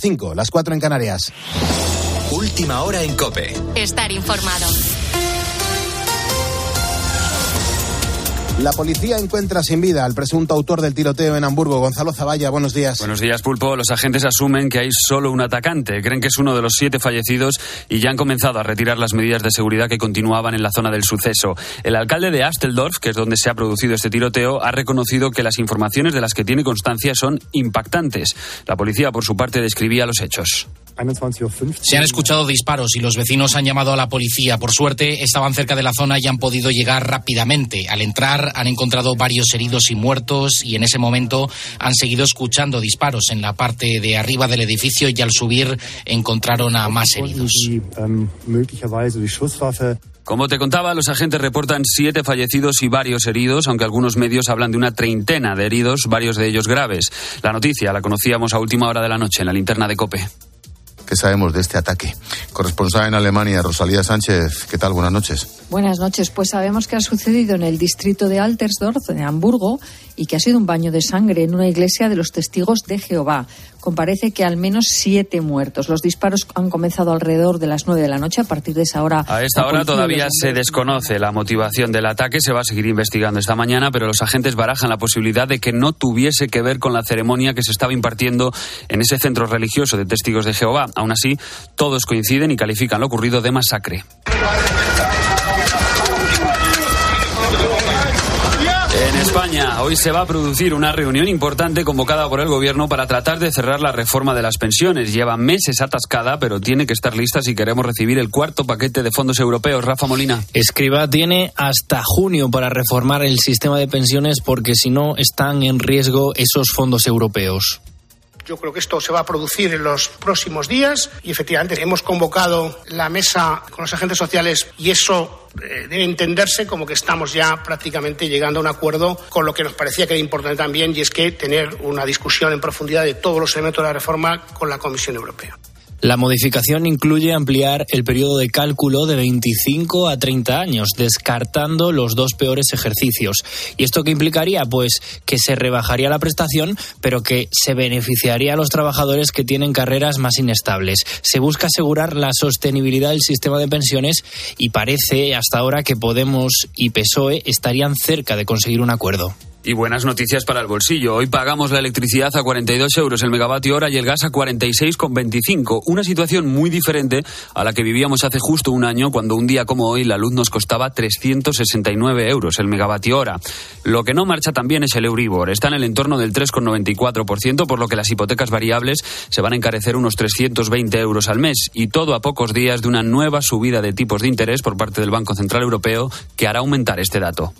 5, las 4 en Canarias. Última hora en Cope. Estar informado. La policía encuentra sin vida al presunto autor del tiroteo en Hamburgo. Gonzalo Zavalla, buenos días. Buenos días, Pulpo. Los agentes asumen que hay solo un atacante. Creen que es uno de los siete fallecidos y ya han comenzado a retirar las medidas de seguridad que continuaban en la zona del suceso. El alcalde de Asteldorf, que es donde se ha producido este tiroteo, ha reconocido que las informaciones de las que tiene constancia son impactantes. La policía, por su parte, describía los hechos. Se han escuchado disparos y los vecinos han llamado a la policía. Por suerte, estaban cerca de la zona y han podido llegar rápidamente. Al entrar, han encontrado varios heridos y muertos y en ese momento han seguido escuchando disparos en la parte de arriba del edificio y al subir encontraron a más heridos. Como te contaba, los agentes reportan siete fallecidos y varios heridos, aunque algunos medios hablan de una treintena de heridos, varios de ellos graves. La noticia la conocíamos a última hora de la noche en la linterna de Cope. ¿Qué sabemos de este ataque? Corresponsal en Alemania, Rosalía Sánchez, ¿qué tal? Buenas noches. Buenas noches. Pues sabemos que ha sucedido en el distrito de Altersdorf, en Hamburgo, y que ha sido un baño de sangre en una iglesia de los testigos de Jehová. Comparece que al menos siete muertos. Los disparos han comenzado alrededor de las nueve de la noche. A partir de esa hora. A esta hora todavía se desconoce la motivación del ataque. Se va a seguir investigando esta mañana, pero los agentes barajan la posibilidad de que no tuviese que ver con la ceremonia que se estaba impartiendo en ese centro religioso de testigos de Jehová. Aún así, todos coinciden y califican lo ocurrido de masacre. España, hoy se va a producir una reunión importante convocada por el Gobierno para tratar de cerrar la reforma de las pensiones. Lleva meses atascada, pero tiene que estar lista si queremos recibir el cuarto paquete de fondos europeos. Rafa Molina. Escriba tiene hasta junio para reformar el sistema de pensiones porque si no están en riesgo esos fondos europeos. Yo creo que esto se va a producir en los próximos días y efectivamente hemos convocado la mesa con los agentes sociales y eso eh, debe entenderse como que estamos ya prácticamente llegando a un acuerdo con lo que nos parecía que era importante también y es que tener una discusión en profundidad de todos los elementos de la reforma con la Comisión Europea. La modificación incluye ampliar el periodo de cálculo de 25 a 30 años, descartando los dos peores ejercicios. ¿Y esto qué implicaría? Pues que se rebajaría la prestación, pero que se beneficiaría a los trabajadores que tienen carreras más inestables. Se busca asegurar la sostenibilidad del sistema de pensiones y parece hasta ahora que Podemos y PSOE estarían cerca de conseguir un acuerdo. Y buenas noticias para el bolsillo. Hoy pagamos la electricidad a 42 euros el megavatio hora y el gas a 46,25. Una situación muy diferente a la que vivíamos hace justo un año cuando un día como hoy la luz nos costaba 369 euros el megavatio hora. Lo que no marcha también es el Euribor. Está en el entorno del 3,94%, por lo que las hipotecas variables se van a encarecer unos 320 euros al mes. Y todo a pocos días de una nueva subida de tipos de interés por parte del Banco Central Europeo que hará aumentar este dato.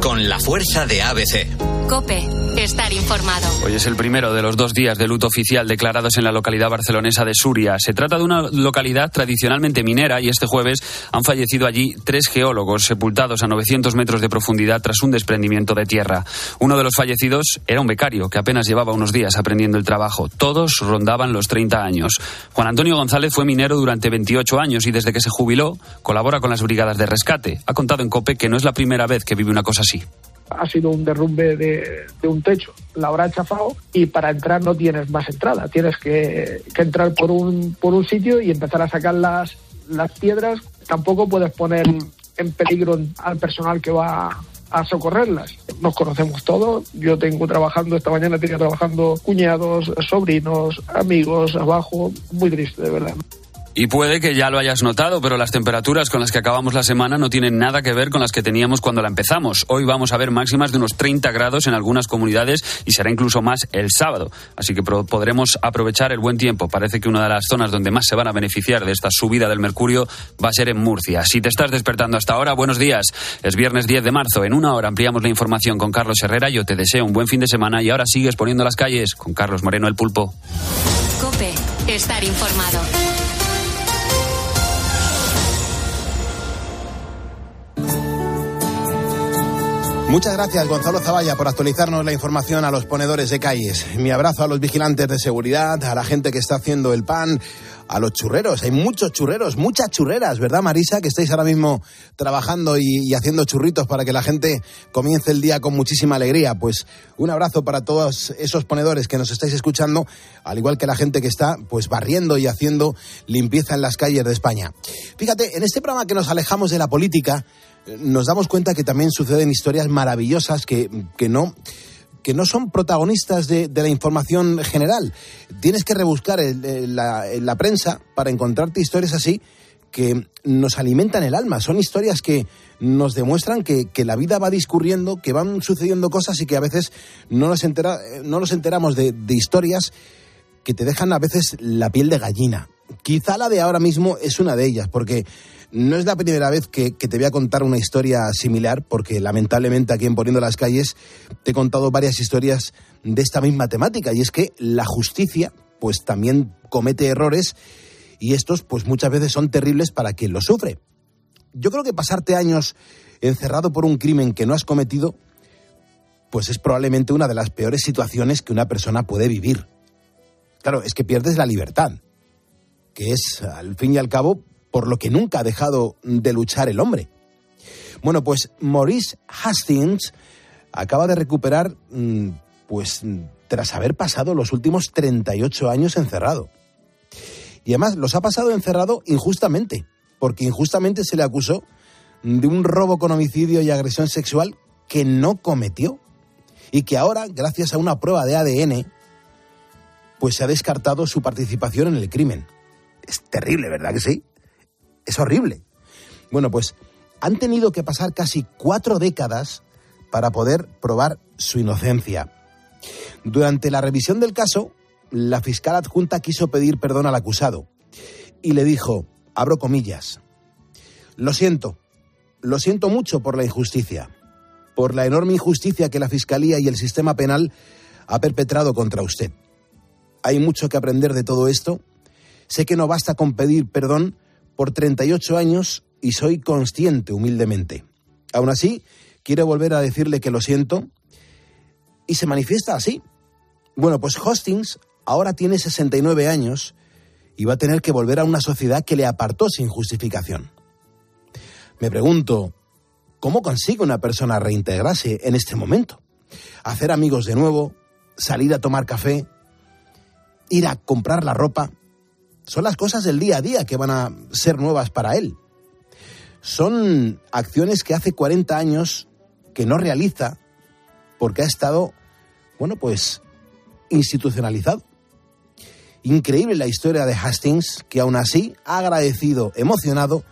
Con la fuerza de ABC. Cope, estar informado. Hoy es el primero de los dos días de luto oficial declarados en la localidad barcelonesa de Suria. Se trata de una localidad tradicionalmente minera y este jueves han fallecido allí tres geólogos sepultados a 900 metros de profundidad tras un desprendimiento de tierra. Uno de los fallecidos era un becario que apenas llevaba unos días aprendiendo el trabajo. Todos rondaban los 30 años. Juan Antonio González fue minero durante 28 años y desde que se jubiló colabora con las brigadas de rescate. Ha contado en COPE que no es la primera vez que vive una cosa así ha sido un derrumbe de, un techo, la habrá chafado y para entrar no tienes más entrada, tienes que, entrar por un, por un sitio y empezar a sacar las, las piedras. Tampoco puedes poner en peligro al personal que va a socorrerlas. Nos conocemos todos, yo tengo trabajando, esta mañana tenía trabajando cuñados, sobrinos, amigos, abajo, muy triste de verdad. Y puede que ya lo hayas notado, pero las temperaturas con las que acabamos la semana no tienen nada que ver con las que teníamos cuando la empezamos. Hoy vamos a ver máximas de unos 30 grados en algunas comunidades y será incluso más el sábado. Así que podremos aprovechar el buen tiempo. Parece que una de las zonas donde más se van a beneficiar de esta subida del mercurio va a ser en Murcia. Si te estás despertando hasta ahora, buenos días. Es viernes 10 de marzo. En una hora ampliamos la información con Carlos Herrera. Yo te deseo un buen fin de semana y ahora sigues poniendo las calles con Carlos Moreno el Pulpo. Cope, estar informado. Muchas gracias, Gonzalo Zavalla, por actualizarnos la información a los ponedores de calles. Mi abrazo a los vigilantes de seguridad, a la gente que está haciendo el pan, a los churreros. Hay muchos churreros, muchas churreras, ¿verdad, Marisa? Que estáis ahora mismo trabajando y, y, haciendo churritos para que la gente comience el día con muchísima alegría. Pues un abrazo para todos esos ponedores que nos estáis escuchando, al igual que la gente que está pues barriendo y haciendo limpieza en las calles de España. Fíjate, en este programa que nos alejamos de la política, nos damos cuenta que también suceden historias maravillosas que, que no que no son protagonistas de, de, la información general. Tienes que rebuscar la, la, prensa para encontrarte historias así que nos alimentan el alma. Son historias que nos demuestran que, que la vida va discurriendo, que van sucediendo cosas y que a veces no nos, entera, no nos enteramos de, de historias que te dejan a veces la piel de gallina. Quizá la de ahora mismo es una de ellas, porque no es la primera vez que, que, te voy a contar una historia similar, porque lamentablemente aquí en Poniendo las Calles te he contado varias historias de esta misma temática, y es que la justicia, pues también comete errores, y estos, pues muchas veces son terribles para quien los sufre. Yo creo que pasarte años encerrado por un crimen que no has cometido, pues es probablemente una de las peores situaciones que una persona puede vivir. Claro, es que pierdes la libertad, que es, al fin y al cabo, por lo que nunca ha dejado de luchar el hombre. Bueno, pues Maurice Hastings acaba de recuperar, mm, pues tras haber pasado los últimos 38 años encerrado. Y además los ha pasado encerrado injustamente, porque injustamente se le acusó de un robo con homicidio y agresión sexual que no cometió. Y que ahora, gracias a una prueba de ADN, pues se ha descartado su participación en el crimen. Es terrible, ¿verdad que sí? Es horrible. Bueno, pues han tenido que pasar casi cuatro décadas para poder probar su inocencia. Durante la revisión del caso, la fiscal adjunta quiso pedir perdón al acusado y le dijo, abro comillas, lo siento, lo siento mucho por la injusticia, por la enorme injusticia que la Fiscalía y el sistema penal ha perpetrado contra usted. Hay mucho que aprender de todo esto. Sé que no basta con pedir perdón, por 38 años y soy consciente humildemente. Aún así, quiero volver a decirle que lo siento y se manifiesta así. Bueno, pues Hostings ahora tiene 69 años y va a tener que volver a una sociedad que le apartó sin justificación. Me pregunto, ¿cómo consigue una persona reintegrarse en este momento? Hacer amigos de nuevo, salir a tomar café, ir a comprar la ropa, son las cosas del día a día que van a ser nuevas para él. Son acciones que hace 40 años que no realiza porque ha estado, bueno, pues institucionalizado. Increíble la historia de Hastings, que aún así ha agradecido, emocionado,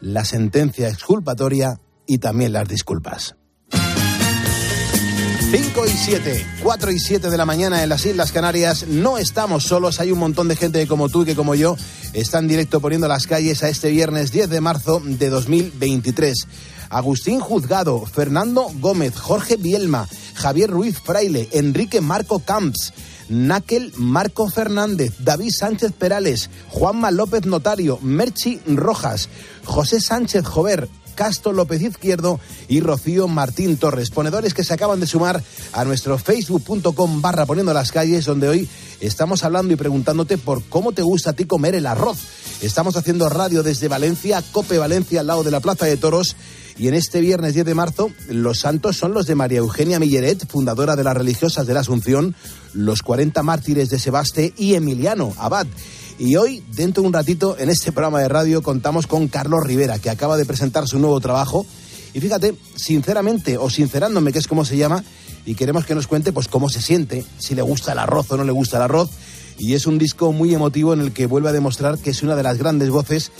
la sentencia exculpatoria y también las disculpas. 5 y 7, 4 y 7 de la mañana en las Islas Canarias. No estamos solos, hay un montón de gente como tú y que como yo están directo poniendo las calles a este viernes 10 de marzo de 2023. Agustín Juzgado, Fernando Gómez, Jorge Bielma, Javier Ruiz Fraile, Enrique Marco Camps, Náquel Marco Fernández, David Sánchez Perales, Juanma López Notario, Merchi Rojas, José Sánchez Jover, Castro López Izquierdo y Rocío Martín Torres. Ponedores que se acaban de sumar a nuestro facebook.com barra poniendo las calles, donde hoy estamos hablando y preguntándote por cómo te gusta a ti comer el arroz. Estamos haciendo radio desde Valencia, Cope Valencia, al lado de la Plaza de Toros. Y en este viernes 10 de marzo, los santos son los de María Eugenia Milleret, fundadora de las religiosas de la Asunción, los 40 mártires de Sebaste y Emiliano Abad. Y hoy, dentro de un ratito, en este programa de radio contamos con Carlos Rivera, que acaba de presentar su nuevo trabajo. Y fíjate, sinceramente, o sincerándome, que es como se llama, y queremos que nos cuente pues cómo se siente, si le gusta el arroz o no le gusta el arroz. Y es un disco muy emotivo en el que vuelve a demostrar que es una de las grandes voces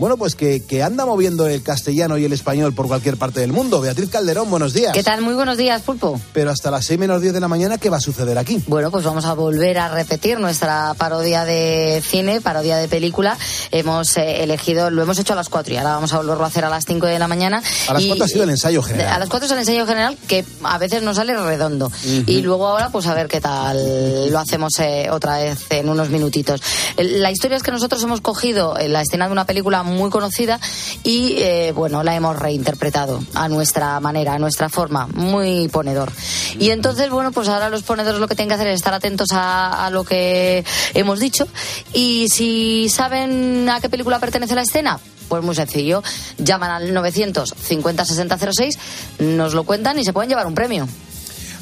bueno, pues que, que, anda moviendo el castellano y el español por cualquier parte del mundo. Beatriz Calderón, buenos días. ¿Qué tal? Muy buenos días, Pulpo. Pero hasta las 6 menos 10 de la mañana, ¿qué va a suceder aquí? Bueno, pues vamos a volver a repetir nuestra parodia de cine, parodia de película. Hemos eh, elegido, lo hemos hecho a las 4 y ahora vamos a volverlo a hacer a las 5 de la mañana. A las y, 4 ha sido el ensayo general. A las 4 es el ensayo general que a veces nos sale redondo. Uh -huh. Y luego ahora, pues a ver qué tal lo hacemos eh, otra vez en unos minutitos. La historia es que nosotros hemos cogido la escena de una película muy conocida y eh, bueno, la hemos reinterpretado a nuestra manera, a nuestra forma, muy ponedor. Y entonces, bueno, pues ahora los ponedores lo que tienen que hacer es estar atentos a, a lo que hemos dicho y si saben a qué película pertenece la escena, pues muy sencillo, llaman al 950 6006, nos lo cuentan y se pueden llevar un premio.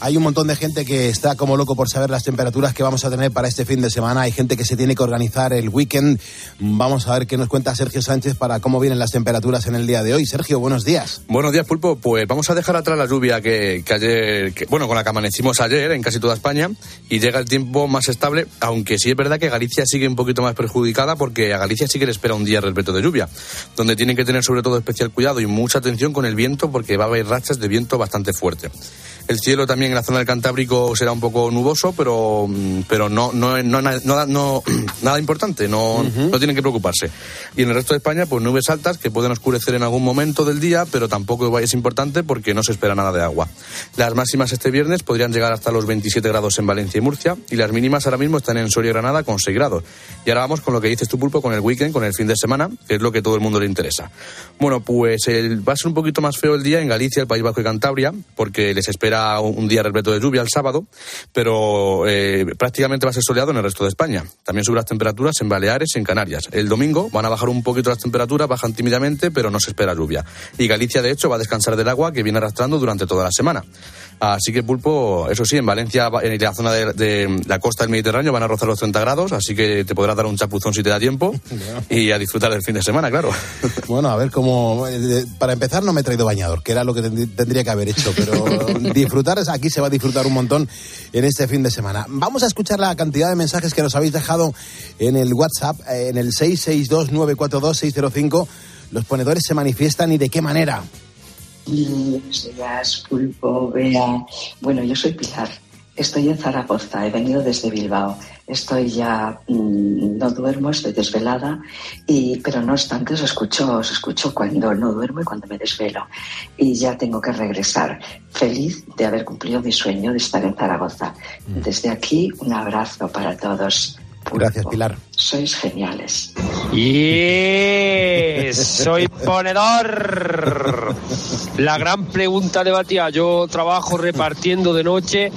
Hay un montón de gente que está como loco por saber las temperaturas que vamos a tener para este fin de semana. Hay gente que se tiene que organizar el weekend. Vamos a ver qué nos cuenta Sergio Sánchez para cómo vienen las temperaturas en el día de hoy. Sergio, buenos días. Buenos días, Pulpo. Pues vamos a dejar atrás la lluvia que, que ayer, bueno, con la que amanecimos ayer en casi toda España y llega el tiempo más estable, aunque sí es verdad que Galicia sigue un poquito más perjudicada porque a Galicia sí que le espera un día repleto de lluvia, donde tienen que tener sobre todo especial cuidado y mucha atención con el viento porque va a haber rachas de viento bastante fuerte. El cielo también en la zona del Cantábrico será un poco nuboso, pero, mm, pero no, no, no, no, no nada importante, no, no tienen que preocuparse. Y en el resto de España, pues nubes altas que pueden oscurecer en algún momento del día, pero tampoco es importante porque no se espera nada de agua. Las máximas este viernes podrían llegar hasta los 27 grados en Valencia y Murcia, y las mínimas ahora mismo están en Soria y Granada con 6 grados. Y ahora vamos con lo que dices tú, Pulpo, con el weekend, con el fin de semana, que es lo que todo el mundo le interesa. Bueno, pues el, va a ser un poquito más feo el día en Galicia, el País Bajo y Cantabria, porque les espera un día repleto de lluvia el sábado, pero eh, prácticamente va a ser soleado en el resto de España. También suben las temperaturas en Baleares y en Canarias. El domingo van a bajar un poquito las temperaturas, bajan tímidamente, pero no se espera lluvia. Y Galicia, de hecho, va a descansar del agua que viene arrastrando durante toda la semana. Así que Pulpo, eso sí, en Valencia, en la zona de, de la costa del Mediterráneo, van a rozar los 30 grados, así que te podrás dar un chapuzón si te da tiempo y a disfrutar del fin de semana, claro. Bueno, a ver cómo. eh, Para empezar, no me he traído bañador, que era lo que tendrí- tendría que haber hecho, pero disfrutar, es- aquí se va a disfrutar un montón en este fin de semana. Vamos a escuchar la cantidad de mensajes que nos habéis dejado en el WhatsApp, eh, en el 662-942-605. Los ponedores se manifiestan y de qué manera. Buenos días, Pulpo, Bea. Bueno, yo soy Pilar. Estoy en Zaragoza, he venido desde Bilbao. Estoy ya, mm, no duermo, estoy desvelada, y, pero no obstante os escucho, os escucho cuando no duermo y cuando me desvelo. Y ya tengo que regresar. Feliz de haber cumplido mi sueño de estar en Zaragoza. Desde aquí, un abrazo para todos. Gracias, Pilar. Sois geniales. Y soy ponedor. La gran pregunta debatida. Yo trabajo repartiendo de noche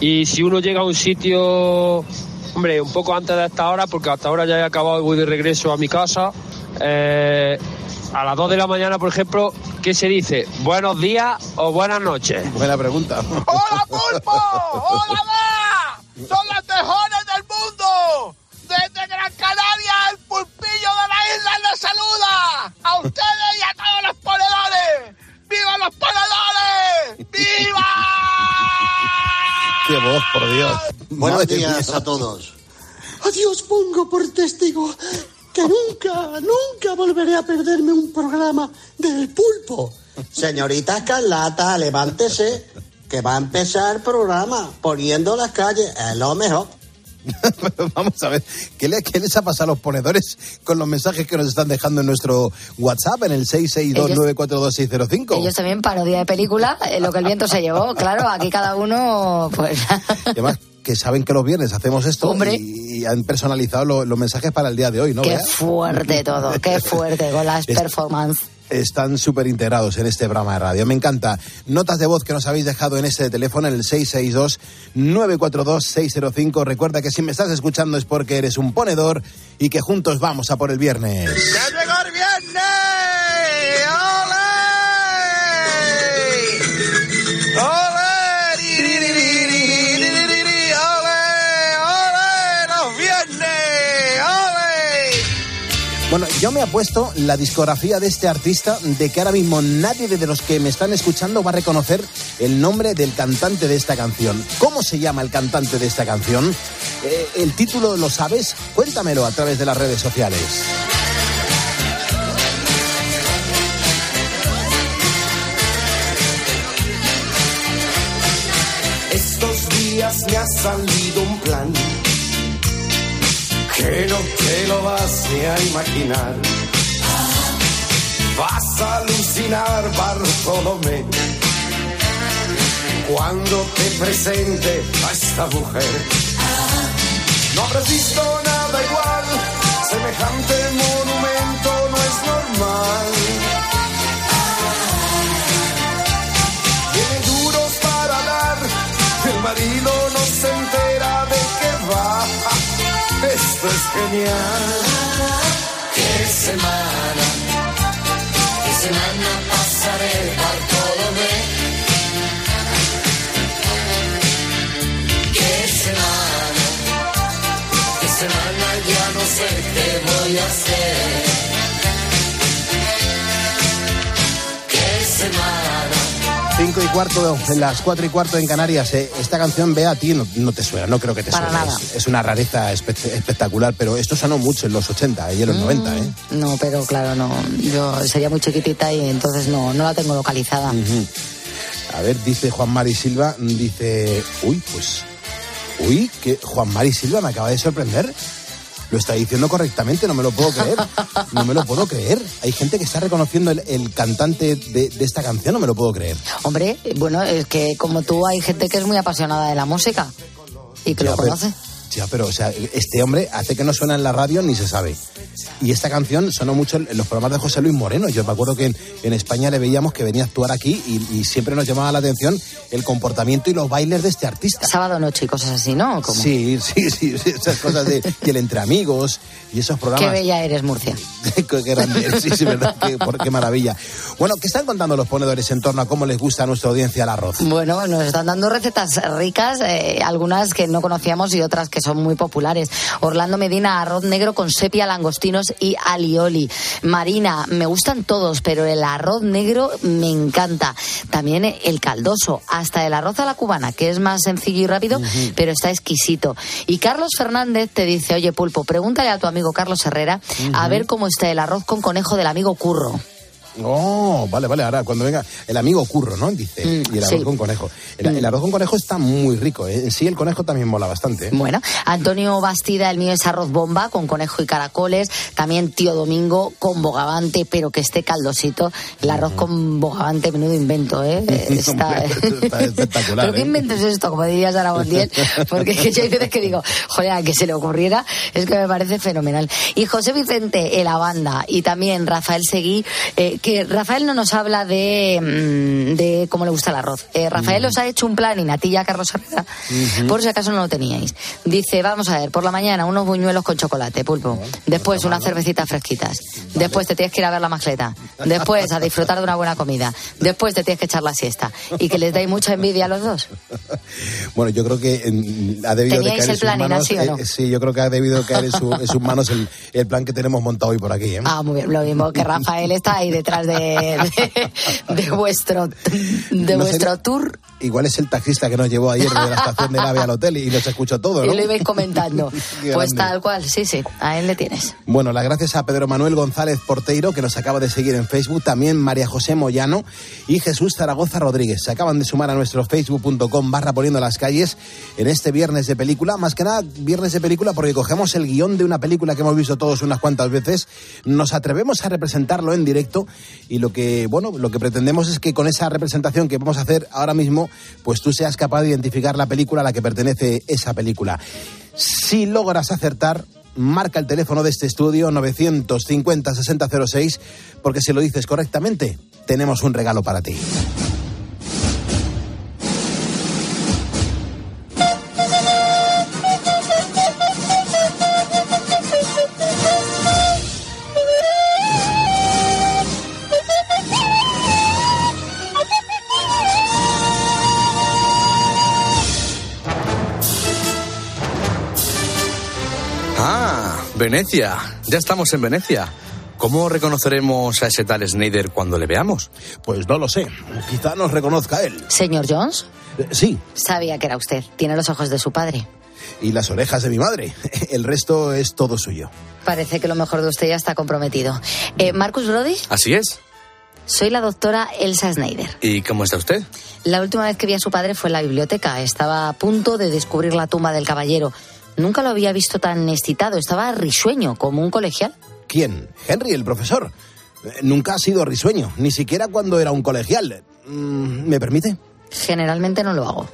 y si uno llega a un sitio, hombre, un poco antes de esta hora, porque hasta ahora ya he acabado y voy de regreso a mi casa, eh, a las 2 de la mañana, por ejemplo, ¿qué se dice? ¿Buenos días o buenas noches? Buena pregunta. ¡Hola, Pulpo! ¡Hola, Bea! ¡Son las mejores Desde Gran Canaria, el pulpillo de la isla les saluda. A ustedes y a todos los ponedores. ¡Viva los ponedores! ¡Viva! Qué voz, por Dios. Buenos Madre días mía. a todos. Adiós pongo por testigo que nunca, nunca volveré a perderme un programa del pulpo. Señorita Escarlata, levántese, que va a empezar el programa poniendo las calles, es lo mejor. Vamos a ver, ¿qué, le- qué les ha pasado a los ponedores con los mensajes que nos están dejando en nuestro WhatsApp en el 662-942-605? Ellos también parodia de película, eh, lo que el viento se llevó. Claro, aquí cada uno, pues. Además, que saben que los viernes hacemos esto Hombre. y, y han personalizado lo- los mensajes para el día de hoy, ¿no? Qué fuerte todo, qué fuerte con las Es- performances. Están súper integrados en este programa de radio. Me encanta. Notas de voz que nos habéis dejado en este teléfono, en el 662-942-605. Recuerda que si me estás escuchando es porque eres un ponedor y que juntos vamos a por el viernes. ¡Ya llegó el viernes! ¡Ole! Bueno, yo me apuesto la discografía de este artista de que ahora mismo nadie de los que me están escuchando va a reconocer el nombre del cantante de esta canción. ¿Cómo se llama el cantante de esta canción? Eh, ¿El título lo sabes? Cuéntamelo a través de las redes sociales. Estos días me ha salido un plan que no te lo vas ni a imaginar. Vas a alucinar, Bartolomé, cuando te presente a esta mujer. No habrás visto nada igual, semejante monumento no es normal. Tiene duros para dar del marido genial. Qué semana, qué semana pasaré Bartolomé. Qué semana, qué semana ya no sé qué voy a hacer. 5 y cuarto, en las 4 y cuarto en Canarias. Eh, esta canción, ve a ti, no, no, te suena, no creo que te Para suene. Nada. Es, es, una rareza espe espectacular, pero esto sonó mucho en los 80 y en los mm, 90, ¿eh? No, pero claro, no. Yo sería muy chiquitita y entonces no, no la tengo localizada. Uh -huh. A ver, dice Juan Mari Silva, dice. Uy, pues. Uy, que Juan Mari Silva me acaba de sorprender lo está diciendo correctamente, no me lo puedo creer. No me lo puedo creer. Hay gente que está reconociendo el, el cantante de, de esta canción, no me lo puedo creer. Hombre, bueno, es que como tú hay gente que es muy apasionada de la música y que Ya, lo pero- conoce. Ya, pero, o sea, este hombre hace que no suena en la radio ni se sabe. Y esta canción sonó mucho en los programas de José Luis Moreno. Yo me acuerdo que en, en España le veíamos que venía a actuar aquí y, y siempre nos llamaba la atención el comportamiento y los bailes de este artista. Sábado noche y cosas así, ¿no? ¿Cómo? Sí, sí, sí, sí, esas cosas de y el entre amigos y esos Qué programas. bella eres, Murcia. qué grande, sí, sí, verdad, qué, por- qué maravilla. Bueno, ¿qué están contando los ponedores en torno a cómo les gusta a nuestra audiencia el arroz? Bueno, nos están dando recetas ricas, eh, algunas que no conocíamos y otras que son muy populares. Orlando Medina, arroz negro con sepia, langostinos y alioli. Marina, me gustan todos, pero el arroz negro me encanta. También el caldoso, hasta el arroz a la cubana, que es más sencillo y rápido, pero está exquisito. Y Carlos Fernández te dice, oye Pulpo, pregúntale a tu amigo Carlos Herrera a ver cómo está el arroz con conejo del amigo Curro. Oh, vale, vale, ahora cuando venga el amigo Curro, ¿no? Dice, Mm, y el arroz sí. con conejo. El, el arroz con conejo está muy rico, ¿eh? En sí el conejo también mola bastante. ¿eh? Bueno, Antonio Bastida, el mío es arroz bomba con conejo y caracoles. También tío Domingo con bogavante, pero que esté caldosito. El arroz con bogavante, menudo invento, ¿eh? Está... Está espectacular. ¿Pero qué ¿eh? invento es esto? Como diría Sara Montiel. Porque es que yo hay veces que digo, joder, a que se le ocurriera, es que me parece fenomenal. Y José Vicente, en la banda, y también Rafael Seguí, eh, que Rafael no nos habla de, mm, de cómo le gusta el arroz. Eh, Rafael os ha hecho un plan y Natilla Carlos Herrera, por si acaso no lo teníais. Dice, vamos a ver, por la mañana unos buñuelos con chocolate, pulpo. Después unas cervecitas fresquitas. Después te tienes que ir a ver la macleta. Después a disfrutar de una buena comida. Después te tienes que echar la siesta. Y que les dais mucha envidia a los dos. Bueno, yo creo que ha debido de ¿Teníais caer en el sus plan, Ina, manos. sí o no? eh, sí, yo creo que ha debido caer en, su- en sus manos el, el plan que tenemos montado hoy por aquí. ¿eh? Ah, muy bien. Lo mismo que Rafael está ahí detrás de, de, de vuestro, de No vuestro sería- tour Igual es el taxista que nos llevó ayer de la estación del AVE al hotel y los escuchó todo, ¿no? y lo ibais comentando. Pues tal cual, sí, sí, a él le tienes. Bueno, las gracias a Pedro Manuel González Porteiro, que nos acaba de seguir en Facebook, también María José Moyano y Jesús Zaragoza Rodríguez. Se acaban de sumar a nuestro facebook.com barra poniendo las calles en este viernes de película. Más que nada, viernes de película porque cogemos el guion de una película que hemos visto todos unas cuantas veces, nos atrevemos a representarlo en directo y lo que, bueno, lo que pretendemos es que con esa representación que vamos a hacer ahora mismo, pues tú seas capaz de identificar la película a la que pertenece esa película. Si logras acertar, marca el teléfono de este estudio 950-6006, porque si lo dices correctamente, tenemos un regalo para ti. Venecia. Ya estamos en Venecia. ¿Cómo reconoceremos a ese tal Snyder cuando le veamos? Pues no lo sé. Quizá nos reconozca él. Señor Jones, Eh, Sí, sabía que era usted. Tiene los ojos de su padre. y las orejas de mi madre. El resto es todo suyo. Parece que lo mejor de usted ya está comprometido. Eh, Marcus Brody, Así es. soy la doctora Elsa Snyder. ¿Y cómo está usted? La última vez que vi a su padre fue en la biblioteca. Estaba a punto de descubrir la tumba del caballero. Nunca lo había visto tan excitado. Estaba risueño, como un colegial. ¿Quién? Henry, el profesor. Nunca ha sido risueño, ni siquiera cuando era un colegial. Mm, ¿Me permite? Generalmente no lo hago.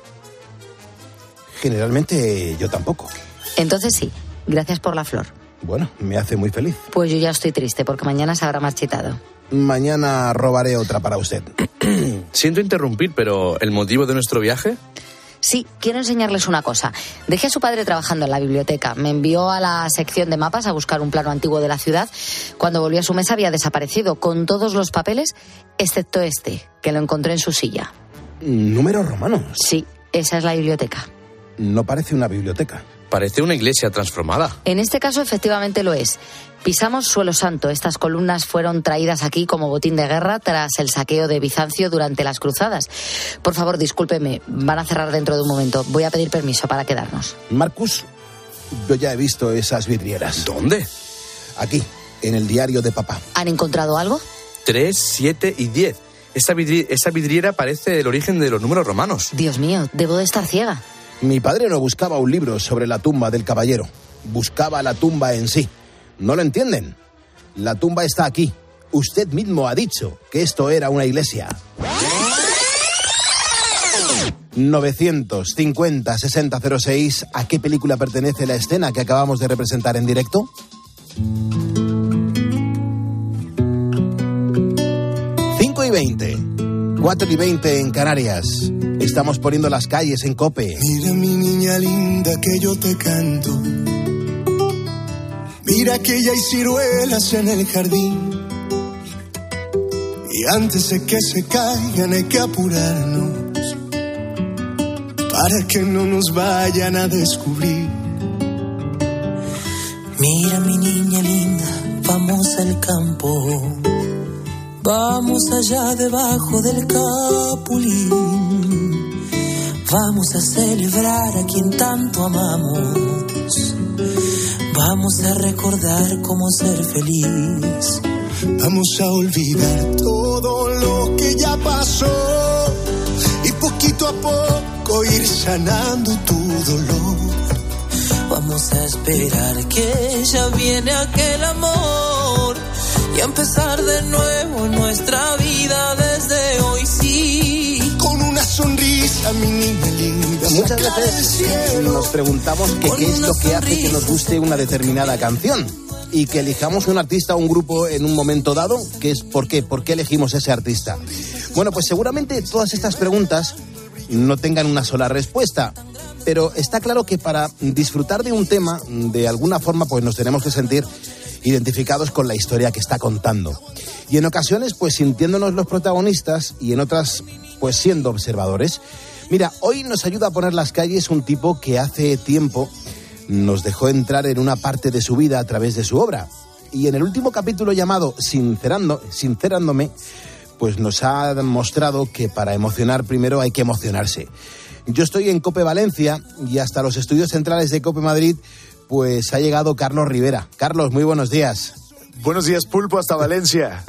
Generalmente yo tampoco. Entonces sí, gracias por la flor. Bueno, me hace muy feliz. Pues yo ya estoy triste porque mañana se habrá marchitado. Mañana robaré otra para usted. Siento interrumpir, pero ¿el motivo de nuestro viaje? Sí, quiero enseñarles una cosa. Dejé a su padre trabajando en la biblioteca. Me envió a la sección de mapas a buscar un plano antiguo de la ciudad. Cuando volví a su mesa había desaparecido con todos los papeles, excepto este, que lo encontré en su silla. Números romanos. Sí, esa es la biblioteca. No parece una biblioteca. Parece una iglesia transformada. En este caso, efectivamente lo es. Pisamos suelo santo. Estas columnas fueron traídas aquí como botín de guerra tras el saqueo de Bizancio durante las cruzadas. Por favor, discúlpeme, van a cerrar dentro de un momento. Voy a pedir permiso para quedarnos. Marcus, yo ya he visto esas vidrieras. ¿Dónde? Aquí, en el diario de papá. ¿Han encontrado algo? 3, 7 y 10. Esa, vidri- esa vidriera parece el origen de los números romanos. Dios mío, debo de estar ciega. Mi padre no buscaba un libro sobre la tumba del caballero, buscaba la tumba en sí. ¿No lo entienden? La tumba está aquí. Usted mismo ha dicho que esto era una iglesia. 950-6006. ¿A qué película pertenece la escena que acabamos de representar en directo? Y 20. 4 y 20 en Canarias. Estamos poniendo las calles en cope. Mira mi niña linda que yo te canto. Mira que ya hay ciruelas en el jardín. Y antes de que se caigan hay que apurarnos. Para que no nos vayan a descubrir. Mira mi niña linda, vamos al campo. Vamos allá debajo del capulín. Vamos a celebrar a quien tanto amamos. Vamos a recordar cómo ser feliz. Vamos a olvidar todo lo que ya pasó. Y poquito a poco ir sanando tu dolor. Vamos a esperar que ya viene aquel amor y a empezar de nuevo nuestra vida desde hoy sonrisa, mi niña linda. Muchas veces nos preguntamos que qué es lo que hace que nos guste una determinada canción y que elijamos un artista o un grupo en un momento dado, que es por qué, por qué elegimos ese artista. Bueno, pues seguramente todas estas preguntas no tengan una sola respuesta, pero está claro que para disfrutar de un tema, de alguna forma, pues nos tenemos que sentir identificados con la historia que está contando. Y en ocasiones, pues sintiéndonos los protagonistas y en otras, pues siendo observadores. Mira, hoy nos ayuda a poner las calles un tipo que hace tiempo nos dejó entrar en una parte de su vida a través de su obra. Y en el último capítulo llamado Sincerando, Sincerándome, pues nos ha mostrado que para emocionar primero hay que emocionarse. Yo estoy en Cope Valencia y hasta los estudios centrales de Cope Madrid, pues ha llegado Carlos Rivera. Carlos, muy buenos días. Buenos días, Pulpo, hasta Valencia.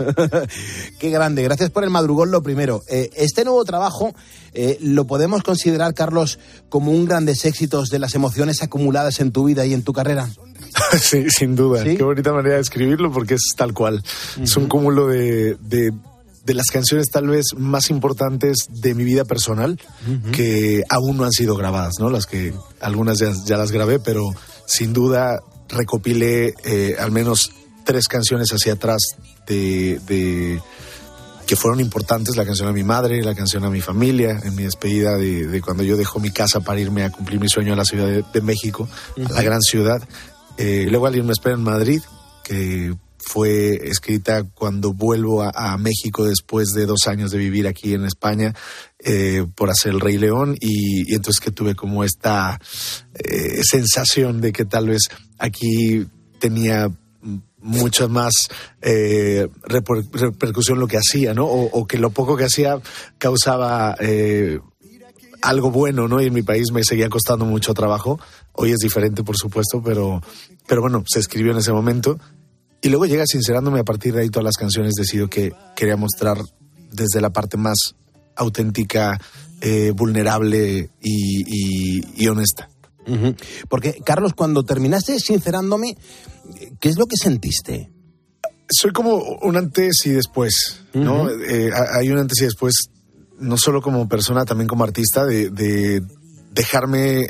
Qué grande, gracias por el madrugón lo primero. Eh, este nuevo trabajo eh, lo podemos considerar, Carlos, como un grandes éxitos de las emociones acumuladas en tu vida y en tu carrera. sí, sin duda. Qué bonita manera de escribirlo porque es tal cual. Es un cúmulo de, de, de las canciones tal vez más importantes de mi vida personal que aún no han sido grabadas, ¿no? Las que algunas ya, ya las grabé, pero sin duda recopilé eh, al menos tres canciones hacia atrás de, de- que fueron importantes, la canción a mi madre, la canción a mi familia, en mi despedida de, de cuando yo dejo mi casa para irme a cumplir mi sueño a la Ciudad de, de México, a la gran ciudad. Eh, luego alguien me espera en Madrid, que fue escrita cuando vuelvo a, a México después de dos años de vivir aquí en España eh, por hacer el Rey León y, y entonces que tuve como esta eh, sensación de que tal vez aquí tenía mucha más eh, reper- repercusión lo que hacía, ¿no? O, o que lo poco que hacía causaba eh, algo bueno, ¿no? Y en mi país me seguía costando mucho trabajo. Hoy es diferente, por supuesto, pero, pero bueno, se escribió en ese momento. Y luego llega sincerándome a partir de ahí todas las canciones, decido que quería mostrar desde la parte más auténtica, eh, vulnerable y honesta. Porque, Carlos, cuando terminaste sincerándome, ¿qué es lo que sentiste? soy como un antes y después, ¿no? Eh, ha- hay un antes y después, no solo como persona, también como artista, de, de dejarme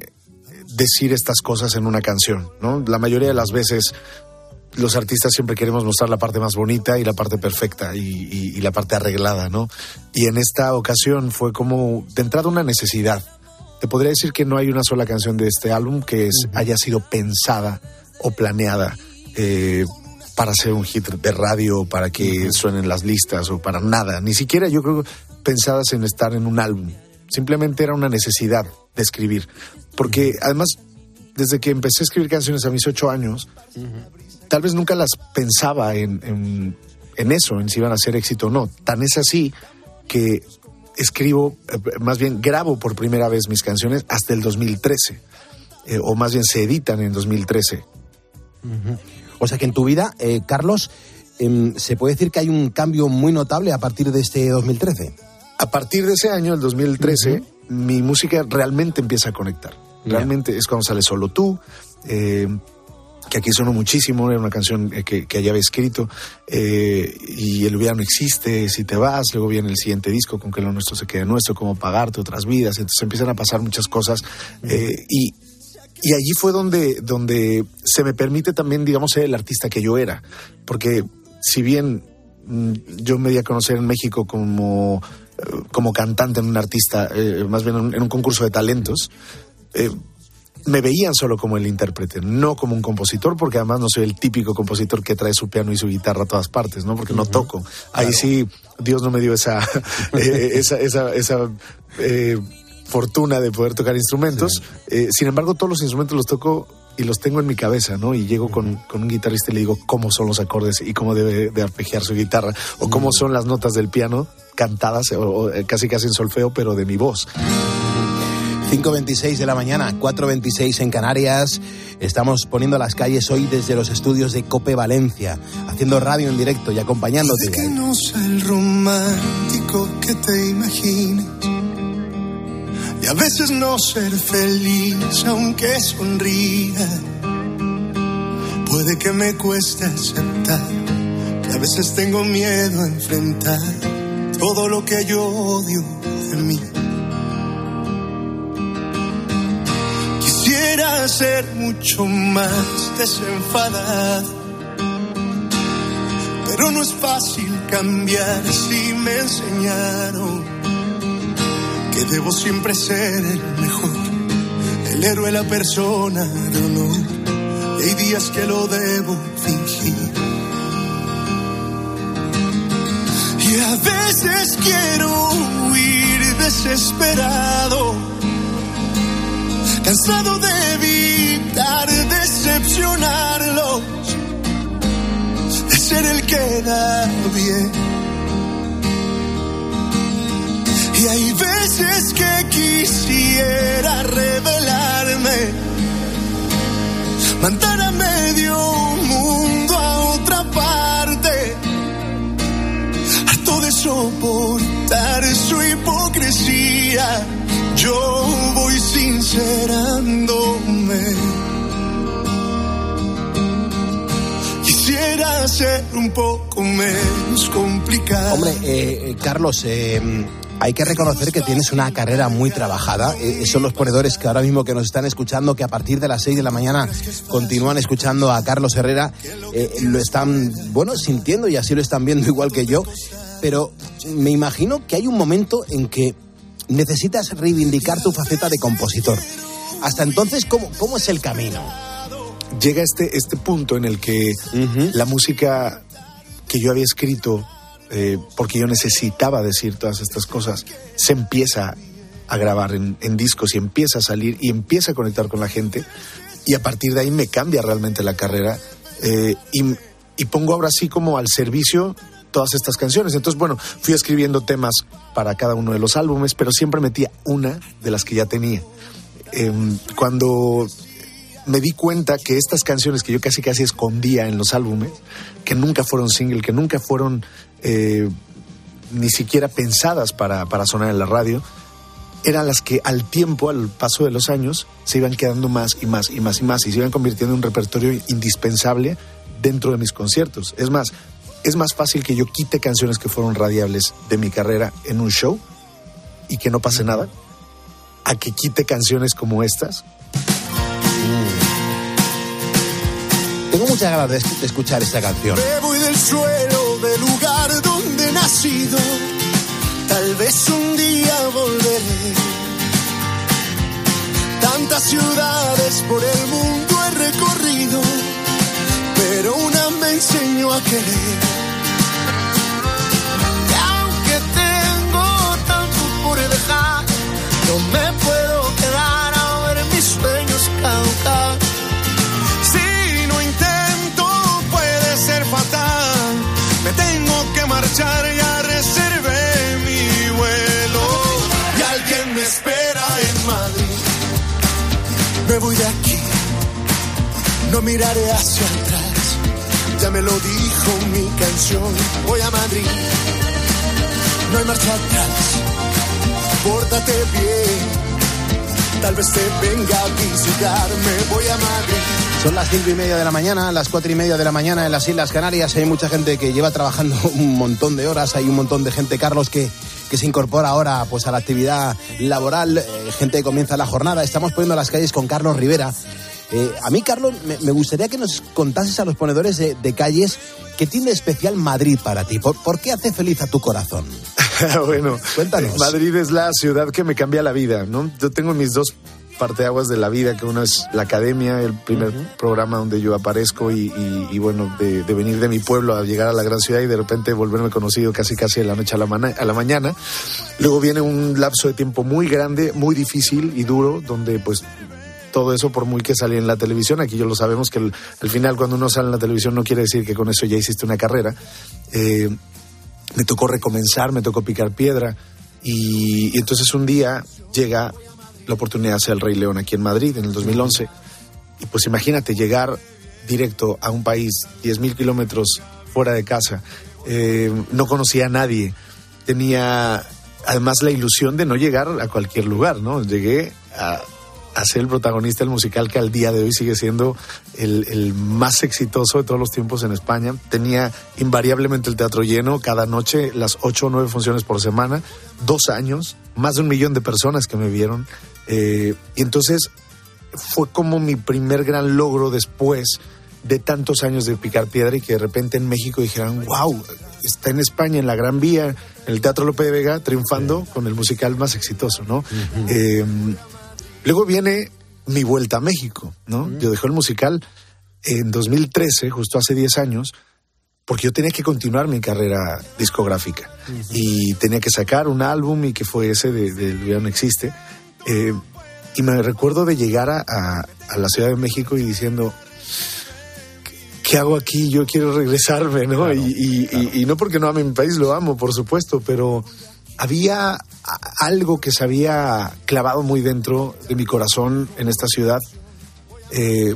decir estas cosas en una canción, ¿no? La mayoría de las veces los artistas siempre queremos mostrar la parte más bonita y la parte perfecta y, y- y la parte arreglada, ¿no? Y en esta ocasión fue como de entrada una necesidad te podría decir que no hay una sola canción de este álbum que es, haya sido pensada o planeada eh, para ser un hit de radio, para que suenen las listas o para nada. Ni siquiera yo creo pensadas en estar en un álbum. Simplemente era una necesidad de escribir. Porque además, desde que empecé a escribir canciones a mis ocho años, tal vez nunca las pensaba en, en, en eso, en si iban a ser éxito o no. Tan es así que escribo, eh, más bien grabo por primera vez mis canciones hasta el 2013, eh, o más bien se editan en 2013. O sea que en tu vida, eh, Carlos, em, se puede decir que hay un cambio muy notable a partir de este 2013. A partir de ese año, el 2013, mi música realmente empieza a conectar. Realmente es cuando sale solo tú. Que aquí sonó muchísimo, era una canción eh, que, que ella había escrito, eh, y el hubiera no existe, si te vas, luego viene el siguiente disco con que lo nuestro se quede nuestro, cómo pagarte otras vidas, entonces empiezan a pasar muchas cosas, eh, y, y allí fue donde, donde se me permite también, digamos, ser el artista que yo era, porque si bien mm, yo me di a conocer en México como, como cantante en un artista, más bien en un, concurso de talentos, me veían solo como el intérprete, no como un compositor, porque además no soy el típico compositor que trae su piano y su guitarra a todas partes, ¿no? Porque no toco. Ahí sí, Dios no me dio esa, eh, esa, esa, esa eh, fortuna de poder tocar instrumentos. Eh, sin embargo, todos los instrumentos los toco y los tengo en mi cabeza, ¿no? Y llego con, con un guitarrista y le digo cómo son los acordes y cómo debe de arpegiar su guitarra, o cómo son las notas del piano cantadas, o, o, eh, casi casi en solfeo, pero de mi voz. 5.26 de la mañana, 4.26 en Canarias. Estamos poniendo las calles hoy desde los estudios de Cope Valencia, haciendo radio en directo y acompañándote. Que no sea el romántico que te imaginas. Y a veces no ser feliz aunque sonría. Puede que me cueste aceptar que a veces tengo miedo a enfrentar todo lo que yo odio de mí. Ser mucho más desenfadado, pero no es fácil cambiar si me enseñaron que debo siempre ser el mejor, el héroe, la persona de honor. Hay días que lo debo fingir. Y a veces quiero huir desesperado cansado de evitar decepcionarlos, de ser el que da bien. Y hay veces que quisiera revelarme, mandar a medio mundo a otra parte, harto de soportar su hipocresía yo sincerándome. Quisiera ser un poco menos complicado. Hombre, eh, Carlos, eh, hay que reconocer que tienes una carrera muy trabajada. Eh, son los ponedores que ahora mismo que nos están escuchando, que a partir de las 6 de la mañana continúan escuchando a Carlos Herrera, eh, lo están, bueno, sintiendo y así lo están viendo igual que yo. Pero me imagino que hay un momento en que necesitas reivindicar tu faceta de compositor. Hasta entonces, ¿cómo, cómo es el camino? Llega este, este punto en el que la música que yo había escrito, eh, porque yo necesitaba decir todas estas cosas, se empieza a grabar en, en discos y empieza a salir y empieza a conectar con la gente. Y a partir de ahí me cambia realmente la carrera eh, y, y pongo ahora sí como al servicio todas estas canciones. Entonces, bueno, fui escribiendo temas para cada uno de los álbumes, pero siempre metía una de las que ya tenía. Eh, cuando me di cuenta que estas canciones que yo casi casi escondía en los álbumes, que nunca fueron single, que nunca fueron eh, ni siquiera pensadas para, para sonar en la radio, eran las que al tiempo, al paso de los años, se iban quedando más y más y más y más y se iban convirtiendo en un repertorio indispensable dentro de mis conciertos. Es más, es más fácil que yo quite canciones que fueron radiables de mi carrera en un show y que no pase nada, a que quite canciones como estas. Tengo muchas ganas de, de escuchar esta canción. Me voy del suelo del lugar donde he nacido. Tal vez un día volveré. Tantas ciudades por el mundo enseñó a querer. Y aunque tengo tanto por dejar, no me puedo quedar a ver mis sueños caducar. Si no intento puede ser fatal, me tengo que marchar, ya reservé mi vuelo y alguien me espera en Madrid. Me voy de aquí, no miraré hacia atrás, ya me lo dijo mi canción, voy a Madrid, no hay marcha atrás, pórtate bien, tal vez te venga a visitarme, voy a Madrid. Son las cinco y media de la mañana, las cuatro y media de la mañana en las Islas Canarias. Hay mucha gente que lleva trabajando un montón de horas. Hay un montón de gente, Carlos, que, que se incorpora ahora pues, a la actividad laboral. eh, gente que comienza la jornada. Estamos poniendo las calles con Carlos Rivera. Eh, a mí, Carlos, me, me gustaría que nos contases a los ponedores de, de calles qué tiene especial Madrid para ti. ¿Por, por qué hace feliz a tu corazón? bueno, Cuéntanos. Madrid es la ciudad que me cambia la vida, ¿no? Yo tengo mis dos parteaguas de la vida, que una es la academia, el primer programa donde yo aparezco y, y- y, bueno, de, de venir de mi pueblo a llegar a la gran ciudad y de repente volverme conocido casi casi de la noche a la, mana- a la mañana. Luego viene un lapso de tiempo muy grande, muy difícil y duro, donde pues todo eso por muy que salí en la televisión, aquí yo lo sabemos que al final cuando uno sale en la televisión no quiere decir que con eso ya hiciste una carrera. Eh, me tocó recomenzar, me tocó picar piedra. Y, y entonces un día llega la oportunidad de hacer el Rey León aquí en Madrid en el 2011 y pues imagínate llegar directo a un país 10.000 kilómetros fuera de casa, eh, no conocía a nadie, tenía además la ilusión de no llegar a cualquier lugar, ¿no? Llegué a, a ser el protagonista del musical que al día de hoy sigue siendo el, el más exitoso de todos los tiempos en España. Tenía invariablemente el teatro lleno cada noche, las ocho o nueve funciones por semana, dos años, más de un millón de personas que me vieron. Eh, y entonces fue como mi primer gran logro después de tantos años de picar piedra y que de repente en México dijeran, wow, está en España, en la Gran Vía, en el Teatro Lope de Vega, triunfando con el musical más exitoso, ¿no? Eh, luego viene mi vuelta a México, ¿no? Yo dejé el musical en 2013, justo hace 10 años, porque yo tenía que continuar mi carrera discográfica y tenía que sacar un álbum y que fue ese de, de El Video No Existe. Eh, y me recuerdo de llegar a, a- a la Ciudad de México y diciendo, ¿qué hago aquí? Yo quiero regresarme, ¿no? y, y- y- y no porque no ame mi país, lo amo, por supuesto, pero había algo que se había clavado muy dentro de mi corazón en esta ciudad. Eh,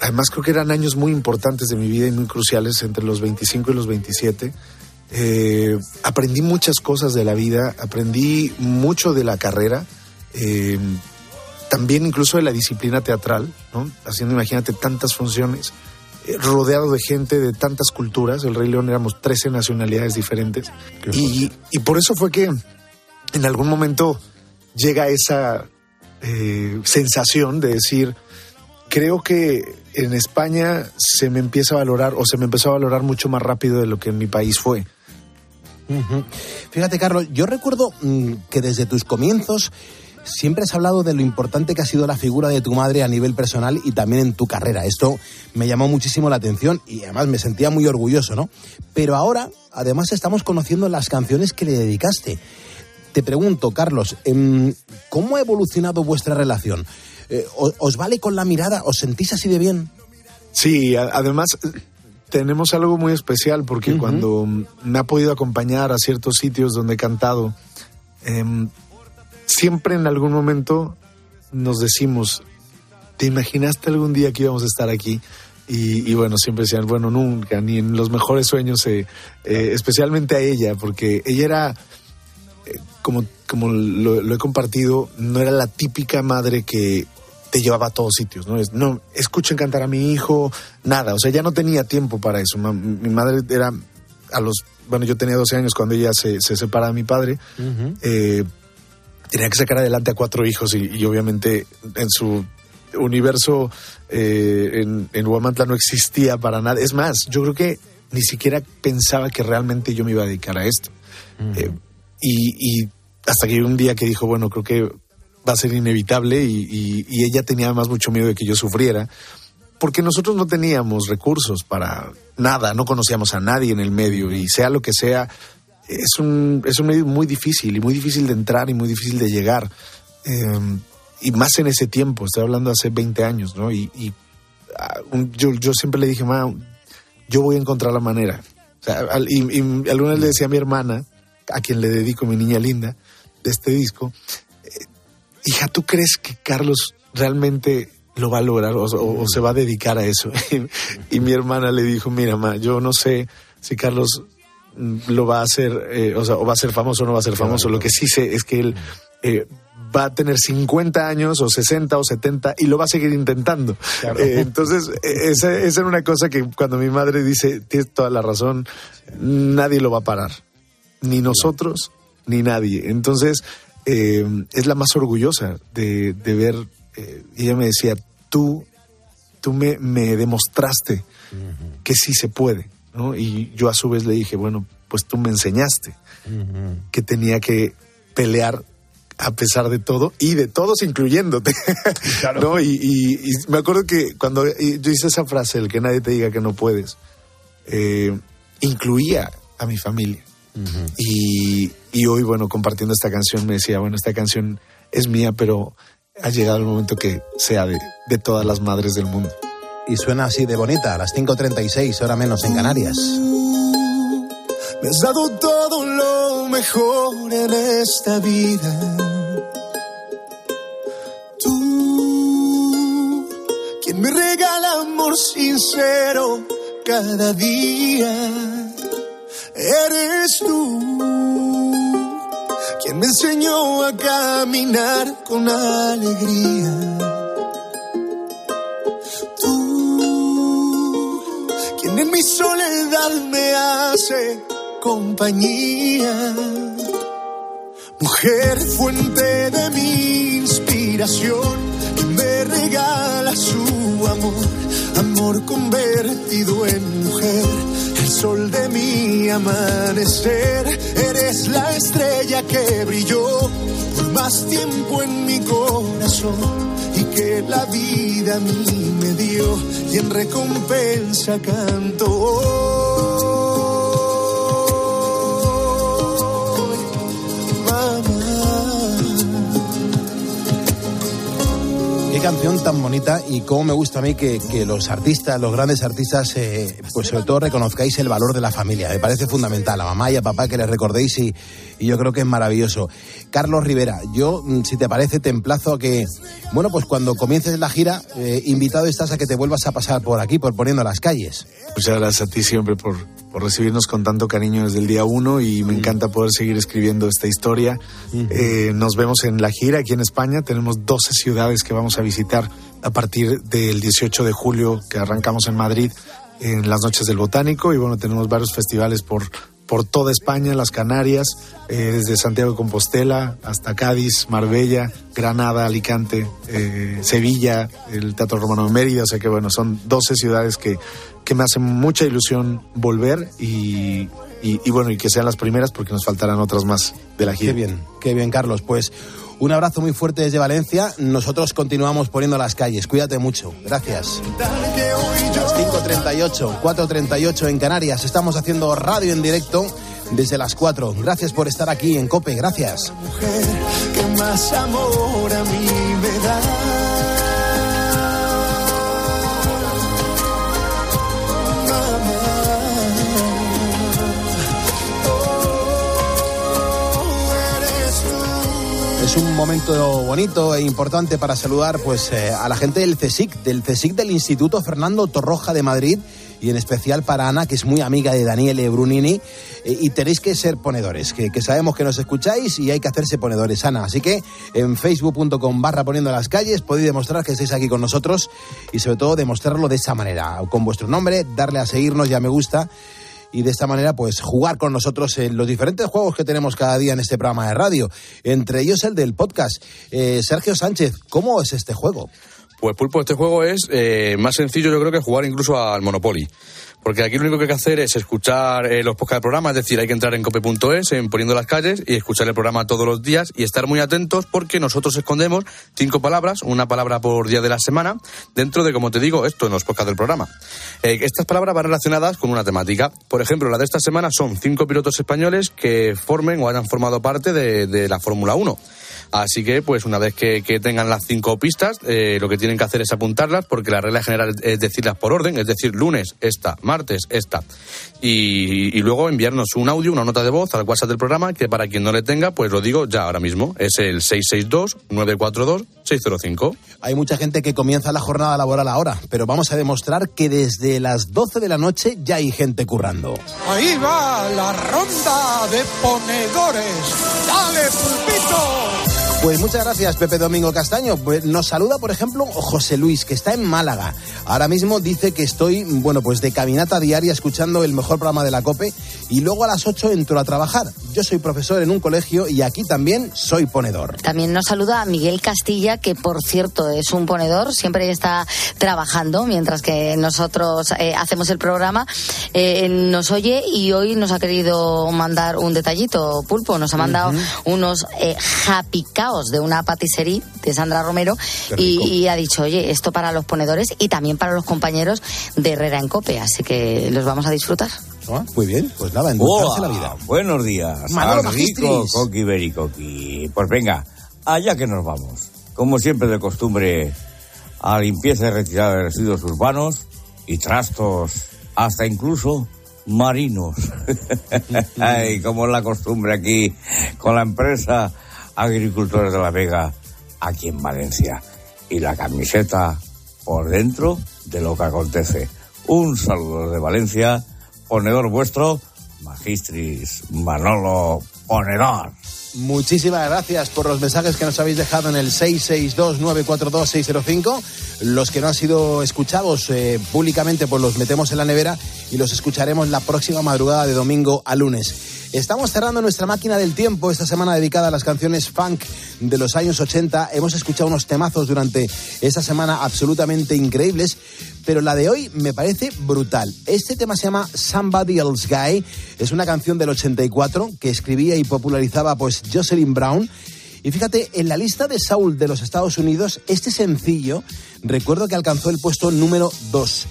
además creo que eran años muy importantes de mi vida y muy cruciales entre los 25 y los 27. Eh, aprendí muchas cosas de la vida, aprendí mucho de la carrera, eh, también incluso de la disciplina teatral, haciendo, imagínate, tantas funciones, rodeado de gente de tantas culturas. El Rey León éramos 13 nacionalidades diferentes. Y, y por eso fue que en algún momento llega esa eh, sensación de decir, creo que en España se me empieza a valorar o se me empezó a valorar mucho más rápido de lo que en mi país fue. Fíjate, Carlos, yo recuerdo mm, que desde tus comienzos siempre has hablado de lo importante que ha sido la figura de tu madre a nivel personal y también en tu carrera. Esto me llamó muchísimo la atención y además me sentía muy orgulloso, ¿no? Pero ahora, además, estamos conociendo las canciones que le dedicaste. Te pregunto, Carlos, em, ¿cómo ha evolucionado vuestra relación? Eh, ¿o- ¿Os vale con la mirada? ¿Os sentís así de bien? Sí, además tenemos algo muy especial porque cuando me ha podido acompañar a ciertos sitios donde he cantado, em, siempre en algún momento nos decimos, ¿te imaginaste algún día que íbamos a estar aquí? Y, y bueno, siempre decían, bueno, nunca, ni en los mejores sueños, eh, eh, especialmente a ella, porque ella era, eh, como, como lo, lo he compartido, no era la típica madre que te llevaba a todos sitios, ¿no? Es, no, escuchen cantar a mi hijo, nada, o sea, ya no tenía tiempo para eso. Mi madre era a los, bueno, yo tenía 12 años cuando ella se, se separa de mi padre, tenía que sacar adelante a cuatro hijos y, y obviamente en su universo eh, en, en Huamantla no existía para nada. Es más, yo creo que ni siquiera pensaba que realmente yo me iba a dedicar a esto. Eh, y, y hasta que un día que dijo, bueno, creo que va a ser inevitable y, y ella tenía además mucho miedo de que yo sufriera porque nosotros no teníamos recursos para nada, no conocíamos a nadie en el medio y sea lo que sea, es un, es un medio muy difícil y muy difícil de entrar y muy difícil de llegar. Eh, y más en ese tiempo, estoy hablando hace 20 años, ¿no? Y, un, yo, siempre le dije, ma, yo voy a encontrar la manera. O al, y, alguna vez le decía a mi hermana, a quien le dedico mi niña linda, de este disco, eh, hija, ¿tú crees que Carlos realmente lo va a lograr o, o, se va a dedicar a eso? y, mi hermana le dijo, mira, ma, yo no sé si Carlos lo va a hacer, eh, o sea, o va a ser famoso o no va a ser famoso. Lo que sí sé es que él eh, va a tener 50 años o 60 o 70 y lo va a seguir intentando. Claro. Eh, entonces, esa, esa, era una cosa que cuando mi madre dice, tienes toda la razón, nadie lo va a parar. Ni nosotros, ni nadie. Entonces, eh, es la más orgullosa de, de ver, eh, ella me decía, tú, tú me, me demostraste uh -huh. que sí se puede. ¿No? Y yo a su vez le dije, bueno, pues tú me enseñaste uh -huh. que tenía que pelear a pesar de todo y de todos incluyéndote. Claro. ¿no? Y, y, y, me acuerdo que cuando yo hice esa frase, el que nadie te diga que no puedes, eh, incluía a mi familia. Uh -huh. y, y, hoy, bueno, compartiendo esta canción, me decía, bueno, esta canción es mía, pero ha llegado el momento que sea de, de todas las madres del mundo. Y suena así de bonita, a las 5.36, hora menos en Canarias. Me has dado todo lo mejor en esta vida. Tú, quien me regala amor sincero cada día. Eres tú, quien me enseñó a caminar con alegría. En mi soledad me hace compañía. Mujer, fuente de mi inspiración, que me regala su amor, amor convertido en mujer, el sol de mi amanecer. Eres la estrella que brilló por más tiempo en mi corazón que la vida a mí me dio y en recompensa canto. Qué canción tan bonita y cómo me gusta a mí que, los artistas, los grandes artistas, eh, pues sobre todo reconozcáis el valor de la familia. Me parece fundamental a mamá y a papá que les recordéis y, yo creo que es maravilloso. Carlos Rivera, yo, mm, si te parece, te emplazo a que, bueno, pues cuando comiences la gira, eh, invitado estás a que te vuelvas a pasar por aquí, por poniendo las calles. Muchas gracias a ti siempre por, por recibirnos con tanto cariño desde el día uno y me encanta poder seguir escribiendo esta historia. Eh, nos vemos en la gira aquí en España. Tenemos 12 ciudades que vamos a visitar a partir del 18 de julio que arrancamos en Madrid en las noches del Botánico y bueno, tenemos varios festivales por, por toda España, las Canarias, eh, desde Santiago de Compostela hasta Cádiz, Marbella, Granada, Alicante, eh, Sevilla, el Teatro Romano de Mérida, o sea que bueno, son 12 ciudades que, que me hacen mucha ilusión volver y, y, y, bueno, y que sean las primeras porque nos faltarán otras más de la gira. Qué bien, qué bien, Carlos. Pues un abrazo muy fuerte desde Valencia. Nosotros continuamos poniendo las calles. Cuídate mucho. Gracias. 5.38, 4.38 en Canarias. Estamos haciendo radio en directo desde las 4. Gracias por estar aquí en COPE. Gracias. Mujer que más amor a mí me da. Un momento bonito e importante para saludar pues eh, a la gente del CSIC, del CSIC del Instituto Fernando Torroja de Madrid y en especial para Ana, que es muy amiga de Daniele Brunini, eh, y tenéis que ser ponedores, que, que, sabemos que nos escucháis y hay que hacerse ponedores, Ana. Así que en facebook.com barra poniendo las calles podéis demostrar que estáis aquí con nosotros y sobre todo demostrarlo de esa manera, con vuestro nombre, darle a seguirnos, ya me gusta y de esta manera pues jugar con nosotros en los diferentes juegos que tenemos cada día en este programa de radio, entre ellos el del podcast. Eh, Sergio Sánchez, ¿cómo es este juego? Pues Pulpo, este juego es eh, más sencillo yo creo que jugar incluso al Monopoly. Porque aquí lo único que hay que hacer es escuchar eh, los podcasts del programa, es decir, hay que entrar en cope.es, en Poniendo las Calles, y escuchar el programa todos los días y estar muy atentos porque nosotros escondemos cinco palabras, una palabra por día de la semana, dentro de, como te digo, esto en los podcasts del programa. Eh, estas palabras van relacionadas con una temática. Por ejemplo, la de esta semana son cinco pilotos españoles que formen o hayan formado parte de, de la Fórmula 1. Así que, pues una vez que, que tengan las cinco pistas, eh, lo que tienen que hacer es apuntarlas, porque la regla general es decirlas por orden, es decir, lunes esta, martes esta. Y, y luego enviarnos un audio, una nota de voz al WhatsApp del programa, que para quien no le tenga, pues lo digo ya ahora mismo. Es el 662-942-605. Hay mucha gente que comienza la jornada laboral ahora, pero vamos a demostrar que desde las 12 de la noche ya hay gente currando. Ahí va la ronda de ponedores. ¡Dale, pulpito! Pues muchas gracias, Pepe Domingo Castaño. Pues nos saluda, por ejemplo, José Luis, que está en Málaga. Ahora mismo dice que estoy, bueno, pues de caminata diaria escuchando el mejor programa de la COPE y luego a las 8 entro a trabajar. Yo soy profesor en un colegio y aquí también soy ponedor. También nos saluda a Miguel Castilla, que por cierto es un ponedor, siempre está trabajando mientras que nosotros eh, hacemos el programa. Eh, nos oye y hoy nos ha querido mandar un detallito, Pulpo. Nos ha mandado unos eh, happy caos de una patisserie de Sandra Romero y, y ha dicho, oye, esto para los ponedores y también para los compañeros de Herrera en Cope, así que los vamos a disfrutar. Ah, Muy bien, pues nada, endulzarse la vida. Buenos días. Manolo rico. Coqui Bericoqui. Pues venga, allá que nos vamos. Como siempre de costumbre, a limpieza y retirada de residuos urbanos y trastos, hasta incluso marinos. Ay, como es la costumbre aquí con la empresa Agricultores de la Vega, aquí en Valencia. Y la camiseta por dentro de lo que acontece. Un saludo desde Valencia, ponedor vuestro, Magistris Manolo Ponedor. Muchísimas gracias por los mensajes que nos habéis dejado en el 662-942-605. Los que no han sido escuchados eh, públicamente, pues los metemos en la nevera y los escucharemos la próxima madrugada de domingo a lunes. Estamos cerrando nuestra máquina del tiempo esta semana dedicada a las canciones funk de los años 80. Hemos escuchado unos temazos durante esta semana absolutamente increíbles, pero la de hoy me parece brutal. Este tema se llama Somebody Else Guy. Es una canción del 84 que escribía y popularizaba pues Jocelyn Brown. Y fíjate, en la lista de Soul de los Estados Unidos, este sencillo, recuerdo que alcanzó el puesto número 2.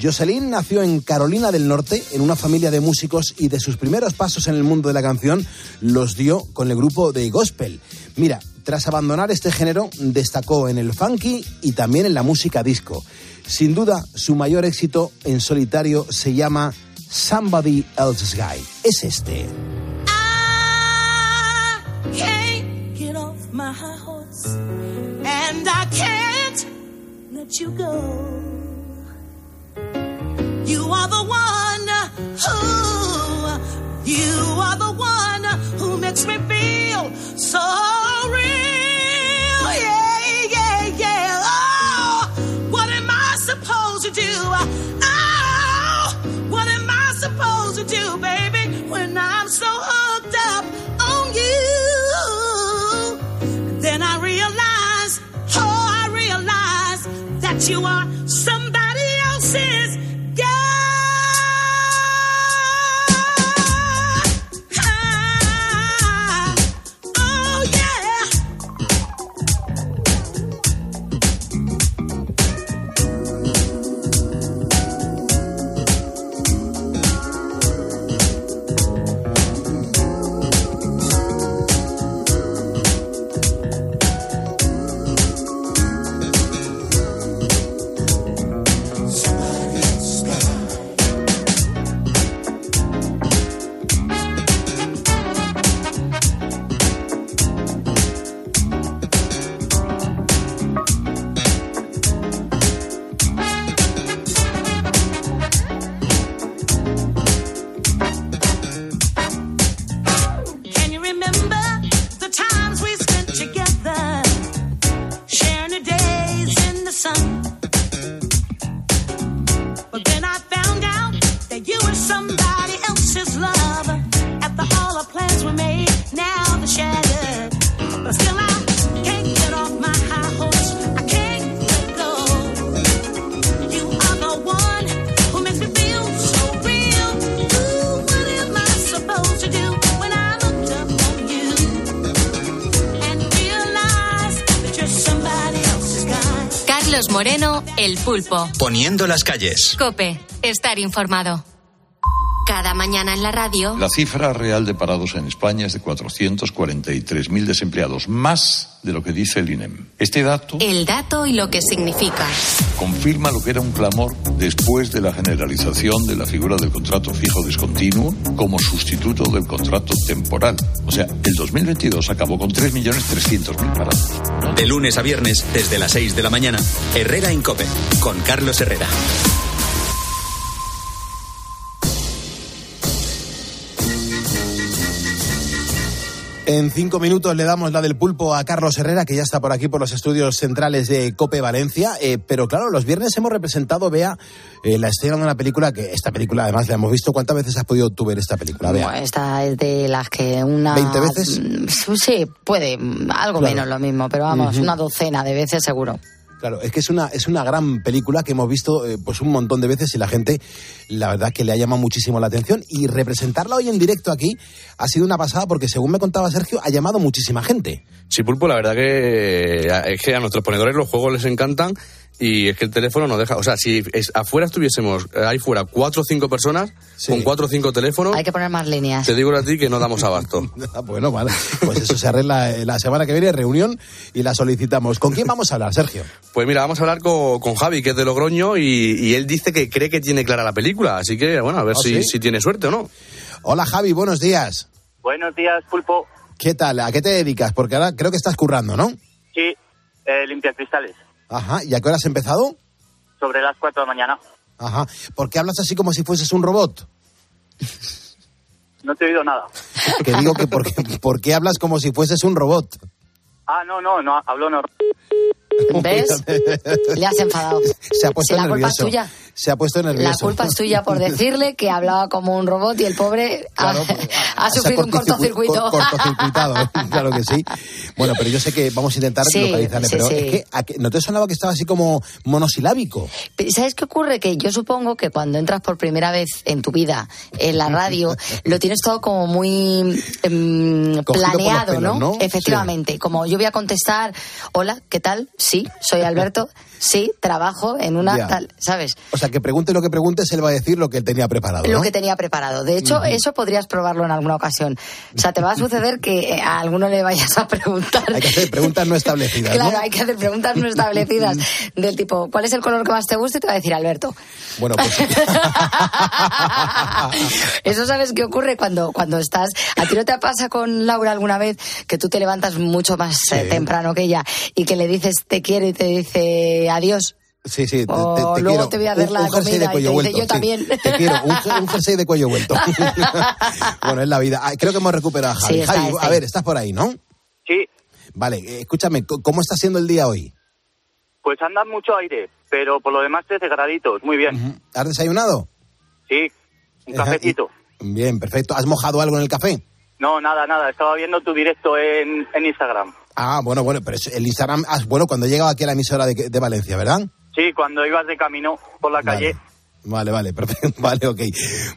Jocelyn nació en Carolina del Norte, en una familia de músicos, y de sus primeros pasos en el mundo de la canción los dio con el grupo de gospel. Mira, tras abandonar este género, destacó en el funky y también en la música disco. Sin duda, su mayor éxito en solitario se llama Somebody Else's Guy. Es este. and I can't let you go. You are the one who, you are the one who makes me feel so real. Yeah, yeah, yeah. Oh, what am I supposed to do? Oh, what am I supposed to do, baby, when I'm so hooked up on you? Then I realize, oh, I realize that you are somebody Pulpo. Poniendo las calles. Cope, estar informado. Cada mañana en la radio. La cifra real de parados en España es de 443.000 desempleados, más de lo que dice el INEM. Este dato El dato y lo que significa. confirma lo que era un clamor después de la generalización de la figura del contrato fijo discontinuo como sustituto del contrato temporal. O sea, el 2022 acabó con 3.300.000 parados. De lunes a viernes, desde las 6 de la mañana, Herrera en Cope, con Carlos Herrera. En cinco minutos le damos la del pulpo a Carlos Herrera, que ya está por aquí por los estudios centrales de Cope Valencia. Eh, pero claro, los viernes hemos representado, Bea, eh, la escena de una película que esta película además la hemos visto. ¿Cuántas veces has podido tú ver esta película, Bea? Bueno, esta es de las que una... ¿20 veces? Mm, Sí, puede, algo Claro. menos lo mismo, pero vamos, una docena de veces seguro. Claro, es que es una, es una gran película que hemos visto eh, pues un montón de veces y la gente, la verdad que le ha llamado muchísimo la atención y representarla hoy en directo aquí ha sido una pasada porque según me contaba Sergio, ha llamado muchísima gente. Sí, Pulpo, la verdad que eh, es que a nuestros ponedores los juegos les encantan y es que el teléfono no deja. O sea, si es- afuera estuviésemos, eh, ahí fuera, cuatro o cinco personas con cuatro o cinco teléfonos, Hay que poner más líneas. te digo a ti que no damos abasto. Ah, bueno, vale. Pues eso se arregla eh, la semana que viene, reunión, y la solicitamos. ¿Con quién vamos a hablar, Sergio? Pues mira, vamos a hablar con, con Javi, que es de Logroño, y, y él dice que cree que tiene clara la película. Así que, bueno, a ver ¿Ah, si, sí? si tiene suerte o no. Hola Javi, buenos días. Buenos días, Pulpo. ¿Qué tal? ¿A qué te dedicas? Porque ahora creo que estás currando, ¿no? Sí, eh, limpia cristales. Ajá. ¿Y a qué hora has empezado? Sobre las 4 de la mañana. Ajá. ¿Por qué hablas así como si fueses un robot? No te he oído nada. Que digo que por qué, ¿por qué hablas como si fueses un robot? Ah, no, no, no, habló no. ¿Ves? Le has enfadado. Se ha puesto Si la culpa es nervioso. tuya. Se ha puesto nervioso. La culpa es tuya por decirle que hablaba como un robot y el pobre ha- ha, Se ha sufrido un cortocircu- cortocircuito. cor- cortocircuitado, claro que sí. Bueno, pero yo sé que vamos a intentar Sí, localizarle, sí, pero sí. es que ¿a qué- ¿no te sonaba que estaba así como monosilábico? ¿Sabes qué ocurre? Que yo supongo que cuando entras por primera vez en tu vida en la radio, lo tienes todo como muy em, planeado, pelos, ¿no? ¿no? Efectivamente. Como yo voy a contestar, hola, ¿qué tal? Sí, soy Alberto. Sí, trabajo en una Ya. tal, ¿sabes? O sea, que pregunte lo que preguntes, él va a decir lo que él tenía preparado, Lo que tenía preparado. De hecho, eso podrías probarlo en alguna ocasión. O sea, te va a suceder que eh, a alguno le vayas a preguntar. Hay que hacer preguntas no establecidas, Claro, ¿no? hay que hacer preguntas no establecidas del tipo, ¿cuál es el color que más te gusta? Y te va a decir Alberto. Bueno, pues Eso sabes qué ocurre cuando, cuando estás. ¿A ti no te pasa con Laura alguna vez que tú te levantas mucho más eh, temprano que ella y que le dices te quiero y te dice adiós? Sí, sí, te, te- O te luego quiero. te voy a dar Un- la un jersey comida de y te cuello dice, vuelto, "Yo sí. también". Te quiero, un, un jersey de cuello vuelto. bueno, es la vida. Creo que hemos recuperado a Javi. Sí, está, Javi, está a ver, estás por ahí, ¿no? Sí, Vale, eh, escúchame, ¿cómo está siendo el día hoy? pues anda mucho aire, pero por lo demás 13 graditos, muy bien. ¿Has desayunado? Sí, un cafecito. Bien, perfecto. ¿Has mojado algo en el café? No, nada, nada, estaba viendo tu directo en, en Instagram. Ah, bueno, bueno, pero el Instagram, ah, bueno, cuando he llegado aquí a la emisora de, de Valencia, ¿verdad? Sí, cuando ibas de camino por la calle. Vale, vale, perfecto. Vale, ok.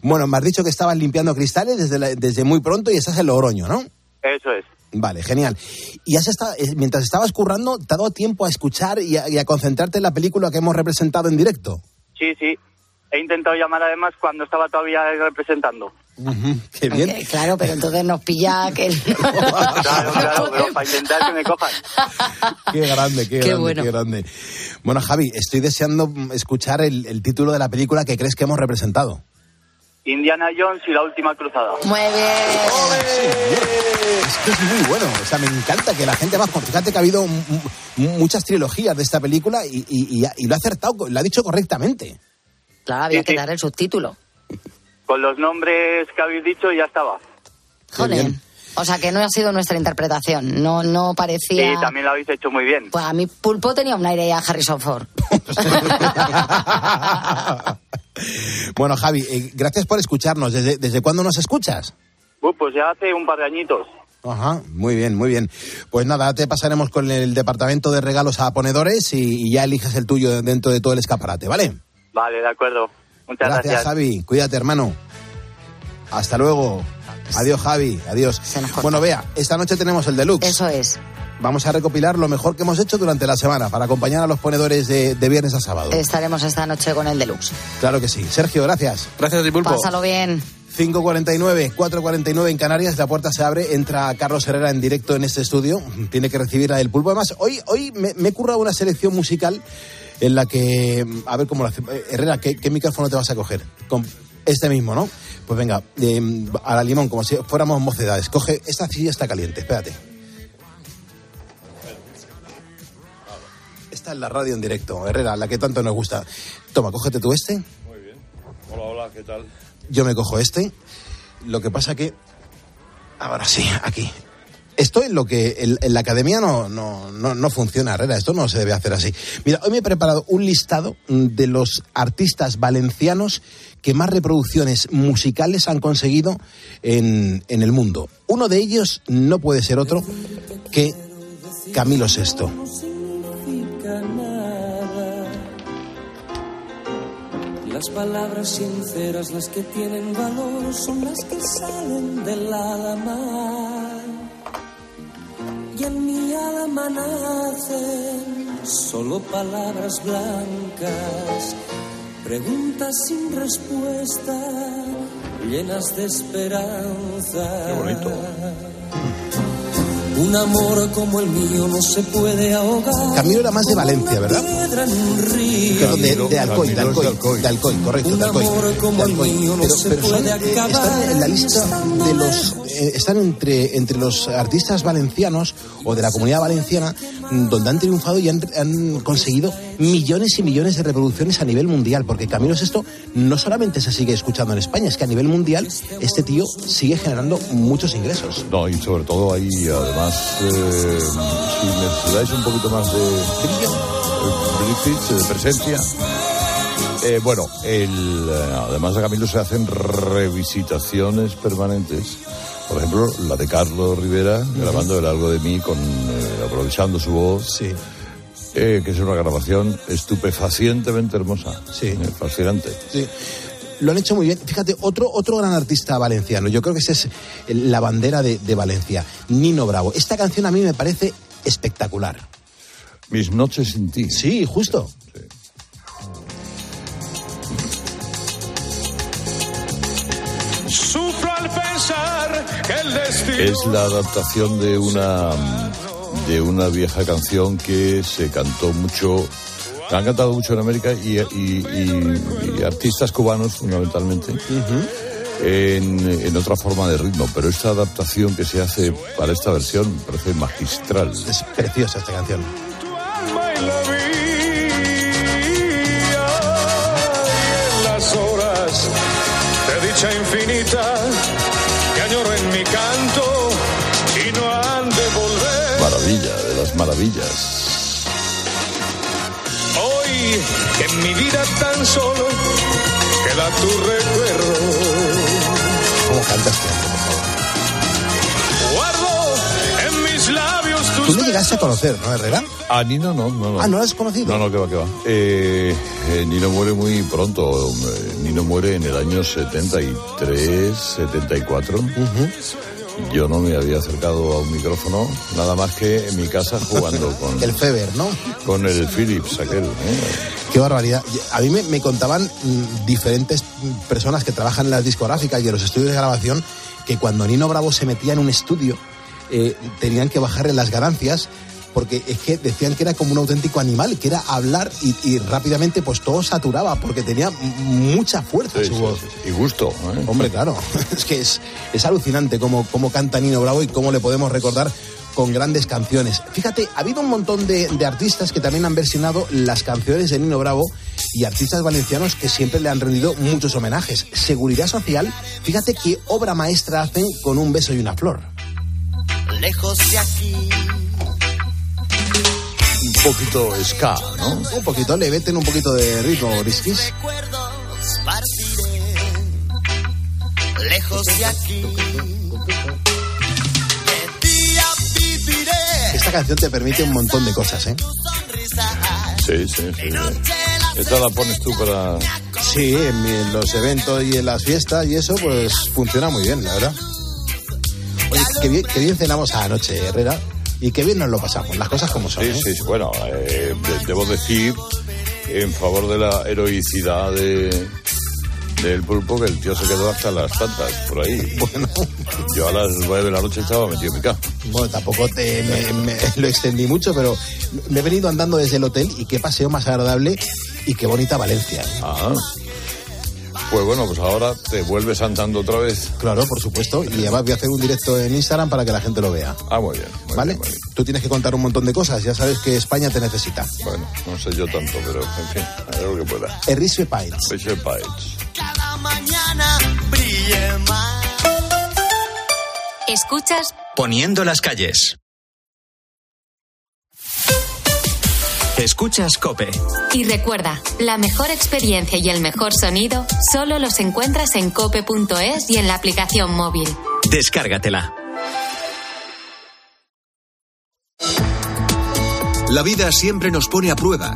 Bueno, me has dicho que estabas limpiando cristales desde, la- desde muy pronto y estás en Logroño, ¿no? Eso es. Vale, genial. Y has estado, eh, mientras estabas currando, ¿te ha dado tiempo a escuchar y a, y a concentrarte en la película que hemos representado en directo? Sí, sí. He intentado llamar además cuando estaba todavía representando. Qué bien. Eh, claro, pero entonces nos pilla que... Claro, claro, pero para intentar que me cojan. Qué grande, qué, Qué grande, bueno. qué grande. Bueno, Javi, estoy deseando escuchar el, el título de la película que crees que hemos representado. Indiana Jones y la última cruzada. Muy bien. Es que es muy bueno. O sea, me encanta que la gente va. Fíjate que ha habido m- m- muchas trilogías de esta película y, y- y y lo ha acertado, lo ha dicho correctamente. Claro, había que dar el subtítulo. Con los nombres que habéis dicho ya estaba. Jolín. O sea, que no ha sido nuestra interpretación. No, no Sí, parecía... también lo habéis hecho muy bien. Pues a mí Pulpo tenía un aire a Harrison Ford. Bueno, Javi, eh, gracias por escucharnos. ¿Desde, ¿Desde cuándo nos escuchas? Uh, pues ya hace un par de añitos. Ajá, muy bien, muy bien. Pues nada, te pasaremos con el departamento de regalos a ponedores y, y ya eliges el tuyo dentro de todo el escaparate, ¿vale? Vale, de acuerdo. Muchas Gracias, gracias. Javi. Cuídate, hermano. Hasta luego. Adiós, Javi. Adiós. Bueno, vea, esta noche tenemos el deluxe. Eso es. vamos a recopilar lo mejor que hemos hecho durante la semana para acompañar a los ponedores de, de viernes a sábado. Estaremos esta noche con el deluxe. Claro que sí. Sergio, gracias. Gracias, Pulpo. Pásalo bien. 5.49, 4.49 en Canarias, la puerta se abre, entra Carlos Herrera en directo en este estudio, tiene que recibir a El Pulpo. Además, hoy, hoy me, me he currado una selección musical en la que, a ver cómo lo hace. Eh, Herrera, ¿qué, qué micrófono te vas a coger? Con este mismo, ¿no? Pues venga, eh, a la limón, como si fuéramos mocedades. Coge, esta silla está caliente, espérate. Esta es la radio en directo, Herrera, la que tanto nos gusta. Toma, cógete tú este. Muy bien. Hola, hola, ¿qué tal? Yo me cojo este. Lo que pasa que. Ahora sí, aquí. Esto es lo que en, en la academia no, no, no, no funciona, Herrera. Esto no se debe hacer así. Mira, hoy me he preparado un listado mm, de los artistas valencianos que más reproducciones musicales han conseguido en, en el mundo. Uno de ellos no puede ser otro que Camilo VI. Las palabras sinceras, las que tienen valor, son las que salen del alma. Y en mi alma nacen solo palabras blancas, preguntas sin respuesta, llenas de esperanza. Qué bonito. Un amor como el mío no se puede ahogar. Camilo era más de Valencia, ¿verdad? Perdón, de, de Alcoy, de es de Alcoy, de Alcoy, correcto, de Alcoy. amor como de el Alcoy. mío no Pero, se pero son, puede eh, acabar están en la lista de los, están entre, entre los artistas valencianos o de la comunidad valenciana mm, donde han triunfado y han, conseguido millones y millones de reproducciones a nivel mundial, porque Camilo esto no solamente se sigue escuchando en España, es que a nivel mundial este tío sigue generando muchos ingresos. No, y sobre todo ahí, además, eh, si me dais un poquito más de brillo, eh, de presencia. eh, bueno, el, eh, además de Camilo se hacen revisitaciones permanentes. Por ejemplo, la de Carlos Rivera, grabando el algo de mí, con, eh, aprovechando su voz. Eh, que es una grabación estupefacientemente hermosa. Sí. Eh, fascinante. Sí. Lo han hecho muy bien. Fíjate, otro, otro gran artista valenciano, yo creo que esa es la bandera de, de Valencia, Nino Bravo. Esta canción a mí me parece espectacular. Mis noches sin ti. Sí, justo. Al pensar que el destino. Es la adaptación de una de una vieja canción que se cantó mucho, la han cantado mucho en América y, y- y- y artistas cubanos fundamentalmente. En, en otra forma de ritmo, pero esta adaptación que se hace para esta versión me parece magistral. Es preciosa esta canción. Dicha infinita que añoro en mi canto y no han de volver. Maravilla, de las maravillas. Hoy en mi vida tan solo queda tu recuerdo. ¿Cómo canta hombre, por favor? Guardo en mis labios tus Tú le llegaste a conocer, ¿no, Herrera? A Nino no, no, no. Ah, ¿no lo has conocido? No, no, que va, que va. Eh, eh, Nino muere muy pronto. Eh, Nino muere en el año 73, 74. Yo no me había acercado a un micrófono, nada más que en mi casa jugando con El Feber, ¿no? con el Philips aquel. ¿eh? Qué barbaridad. A mí me, me contaban mm, diferentes personas que trabajan en las discográficas y en los estudios de grabación que cuando Nino Bravo se metía en un estudio eh, tenían que bajarle las ganancias porque es que decían que era como un auténtico animal, que era hablar y, y rápidamente pues todo saturaba porque tenía mucha fuerza Sí, su sí, voz. sí. Y gusto. ¿eh? Hombre, claro, es que es, es alucinante cómo, cómo canta Nino Bravo y cómo le podemos recordar con grandes canciones. Fíjate, ha habido un montón de, de artistas que también han versionado las canciones de Nino Bravo y artistas valencianos que siempre le han rendido muchos homenajes. Seguridad Social, fíjate qué obra maestra hacen con un beso y una flor. Lejos de aquí. Un poquito ska, ¿no? Un poquito, le meten un poquito de ritmo, Riskis. recuerdos partiré lejos de aquí. De día viviré Esta canción te permite un montón de cosas, ¿eh? Sí, sí, sí. Esta la pones tú para... Sí, en, en los eventos y en las fiestas y eso, pues funciona muy bien, la verdad. Oye, qué bien, qué bien cenamos anoche, Herrera. Y que bien nos lo pasamos, las cosas como son. Sí, ¿eh? sí, sí. bueno, eh, de- debo decir en favor de la heroicidad de del pulpo que el tío se quedó hasta las tantas por ahí. Bueno. Yo a las nueve de la noche estaba metido en mi cama. Bueno, tampoco te, me- me- lo extendí mucho, pero me he venido andando desde el hotel y qué paseo más agradable y qué bonita Valencia. ¿eh? Pues bueno, pues ahora te vuelves andando otra vez. Claro, por supuesto. Y además voy a hacer un directo en Instagram para que la gente lo vea. Ah, muy bien. muy ¿Vale? bien, muy bien. Tú tienes que contar un montón de cosas. Ya sabes que España te necesita. Bueno, no sé yo tanto, pero en fin, haré lo que pueda. Pines. Richard Pines. Cada mañana brille más. Escuchas Poniendo las calles. Escuchas Cope. y recuerda, la mejor experiencia y el mejor sonido solo los encuentras en cope.es y en la aplicación móvil. Descárgatela. La vida siempre nos pone a prueba.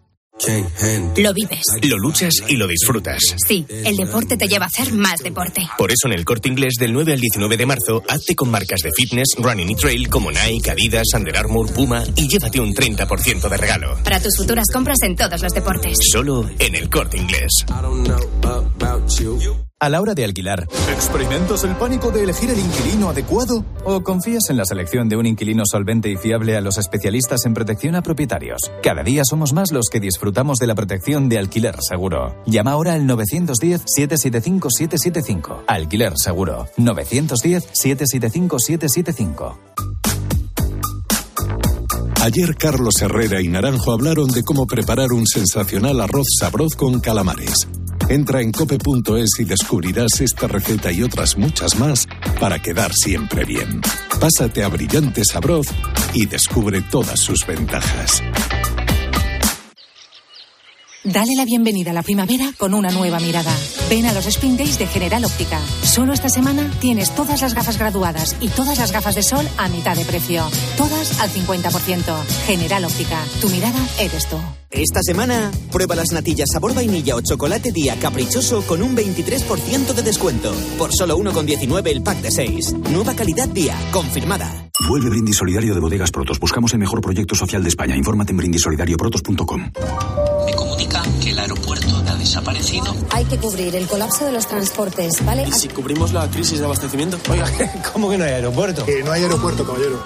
Lo vives. Lo luchas y lo disfrutas. Sí, el deporte te lleva a hacer más deporte. Por eso en el corte inglés del 9 al 19 de marzo, hazte con marcas de fitness, running y trail como Nike, Adidas, Under Armour, Puma y llévate un 30% de regalo. Para tus futuras compras en todos los deportes. Solo en el corte inglés. A la hora de alquilar, ¿experimentas el pánico de elegir el inquilino adecuado? ¿O confías en la selección de un inquilino solvente y fiable a los especialistas en protección a propietarios? Cada día somos más los que disfrutamos de la protección de alquiler seguro. Llama ahora al 910-775-775. Alquiler seguro. 910-775-775. Ayer Carlos Herrera y Naranjo hablaron de cómo preparar un sensacional arroz sabroz con calamares. Entra en cope.es y descubrirás esta receta y otras muchas más para quedar siempre bien. Pásate a Brillante Sabroz y descubre todas sus ventajas. Dale la bienvenida a la primavera con una nueva mirada. Ven a los Spring Days de General Óptica. Solo esta semana tienes todas las gafas graduadas y todas las gafas de sol a mitad de precio. Todas al 50%. General Óptica. Tu mirada eres tú. Esta semana, prueba las natillas sabor vainilla o chocolate día caprichoso con un 23% de descuento. Por solo 1,19 el pack de 6. Nueva calidad día, confirmada. Vuelve Brindis Solidario de Bodegas Protos. Buscamos el mejor proyecto social de España. Infórmate en brindisolidarioprotos.com. Me comunican que el aeropuerto ha desaparecido. Hay que cubrir el colapso de los transportes, ¿vale? ¿Y si cubrimos la crisis de abastecimiento? Oiga, ¿cómo que no hay aeropuerto? Que no hay aeropuerto, caballero.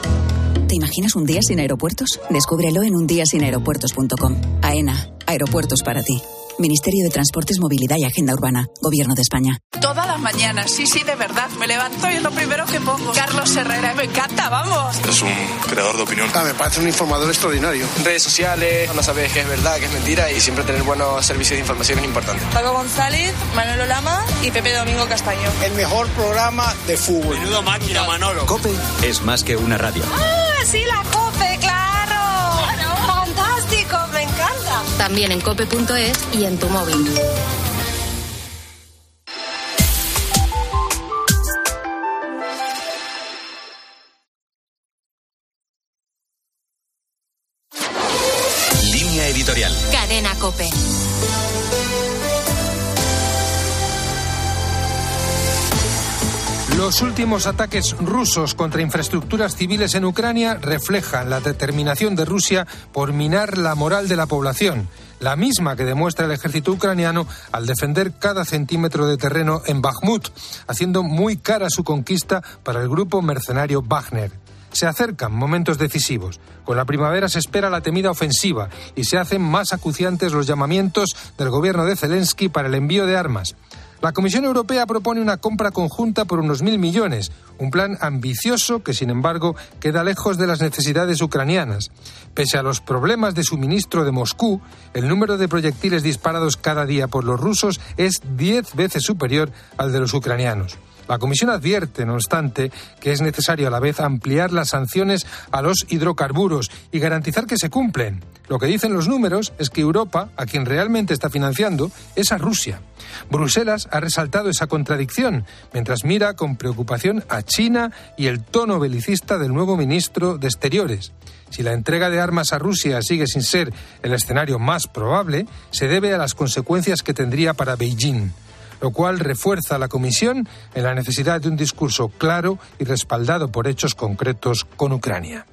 ¿Te imaginas un día sin aeropuertos? Descúbrelo en undiasinaeropuertos.com. AENA, aeropuertos para ti. Ministerio de Transportes, Movilidad y Agenda Urbana, Gobierno de España. Todas las mañanas, sí, sí, de verdad. Me levanto y es lo primero que pongo. Carlos Herrera, me encanta, vamos. Es un creador de opinión. me parece un informador extraordinario. Redes sociales, no sabes qué es verdad, qué es mentira y siempre tener buenos servicios de información es importante. Paco González, Manolo Lama y Pepe Domingo Castaño. El mejor programa de fútbol. Menudo máquina, Manolo. Cope es más que una radio. ¡Ah, sí, la COPE, También en cope.es y en tu móvil. Los últimos ataques rusos contra infraestructuras civiles en Ucrania reflejan la determinación de Rusia por minar la moral de la población, la misma que demuestra el ejército ucraniano al defender cada centímetro de terreno en Bakhmut, haciendo muy cara su conquista para el grupo mercenario Wagner. Se acercan momentos decisivos. Con la primavera se espera la temida ofensiva y se hacen más acuciantes los llamamientos del gobierno de Zelensky para el envío de armas. La Comisión Europea propone una compra conjunta por unos mil millones, un plan ambicioso que, sin embargo, queda lejos de las necesidades ucranianas. Pese a los problemas de suministro de Moscú, el número de proyectiles disparados cada día por los rusos es diez veces superior al de los ucranianos. La Comisión advierte, no obstante, que es necesario a la vez ampliar las sanciones a los hidrocarburos y garantizar que se cumplen. Lo que dicen los números es que Europa, a quien realmente está financiando, es a Rusia. Bruselas ha resaltado esa contradicción, mientras mira con preocupación a China y el tono belicista del nuevo ministro de Exteriores. Si la entrega de armas a Rusia sigue sin ser el escenario más probable, se debe a las consecuencias que tendría para Beijing lo cual refuerza a la Comisión en la necesidad de un discurso claro y respaldado por hechos concretos con Ucrania.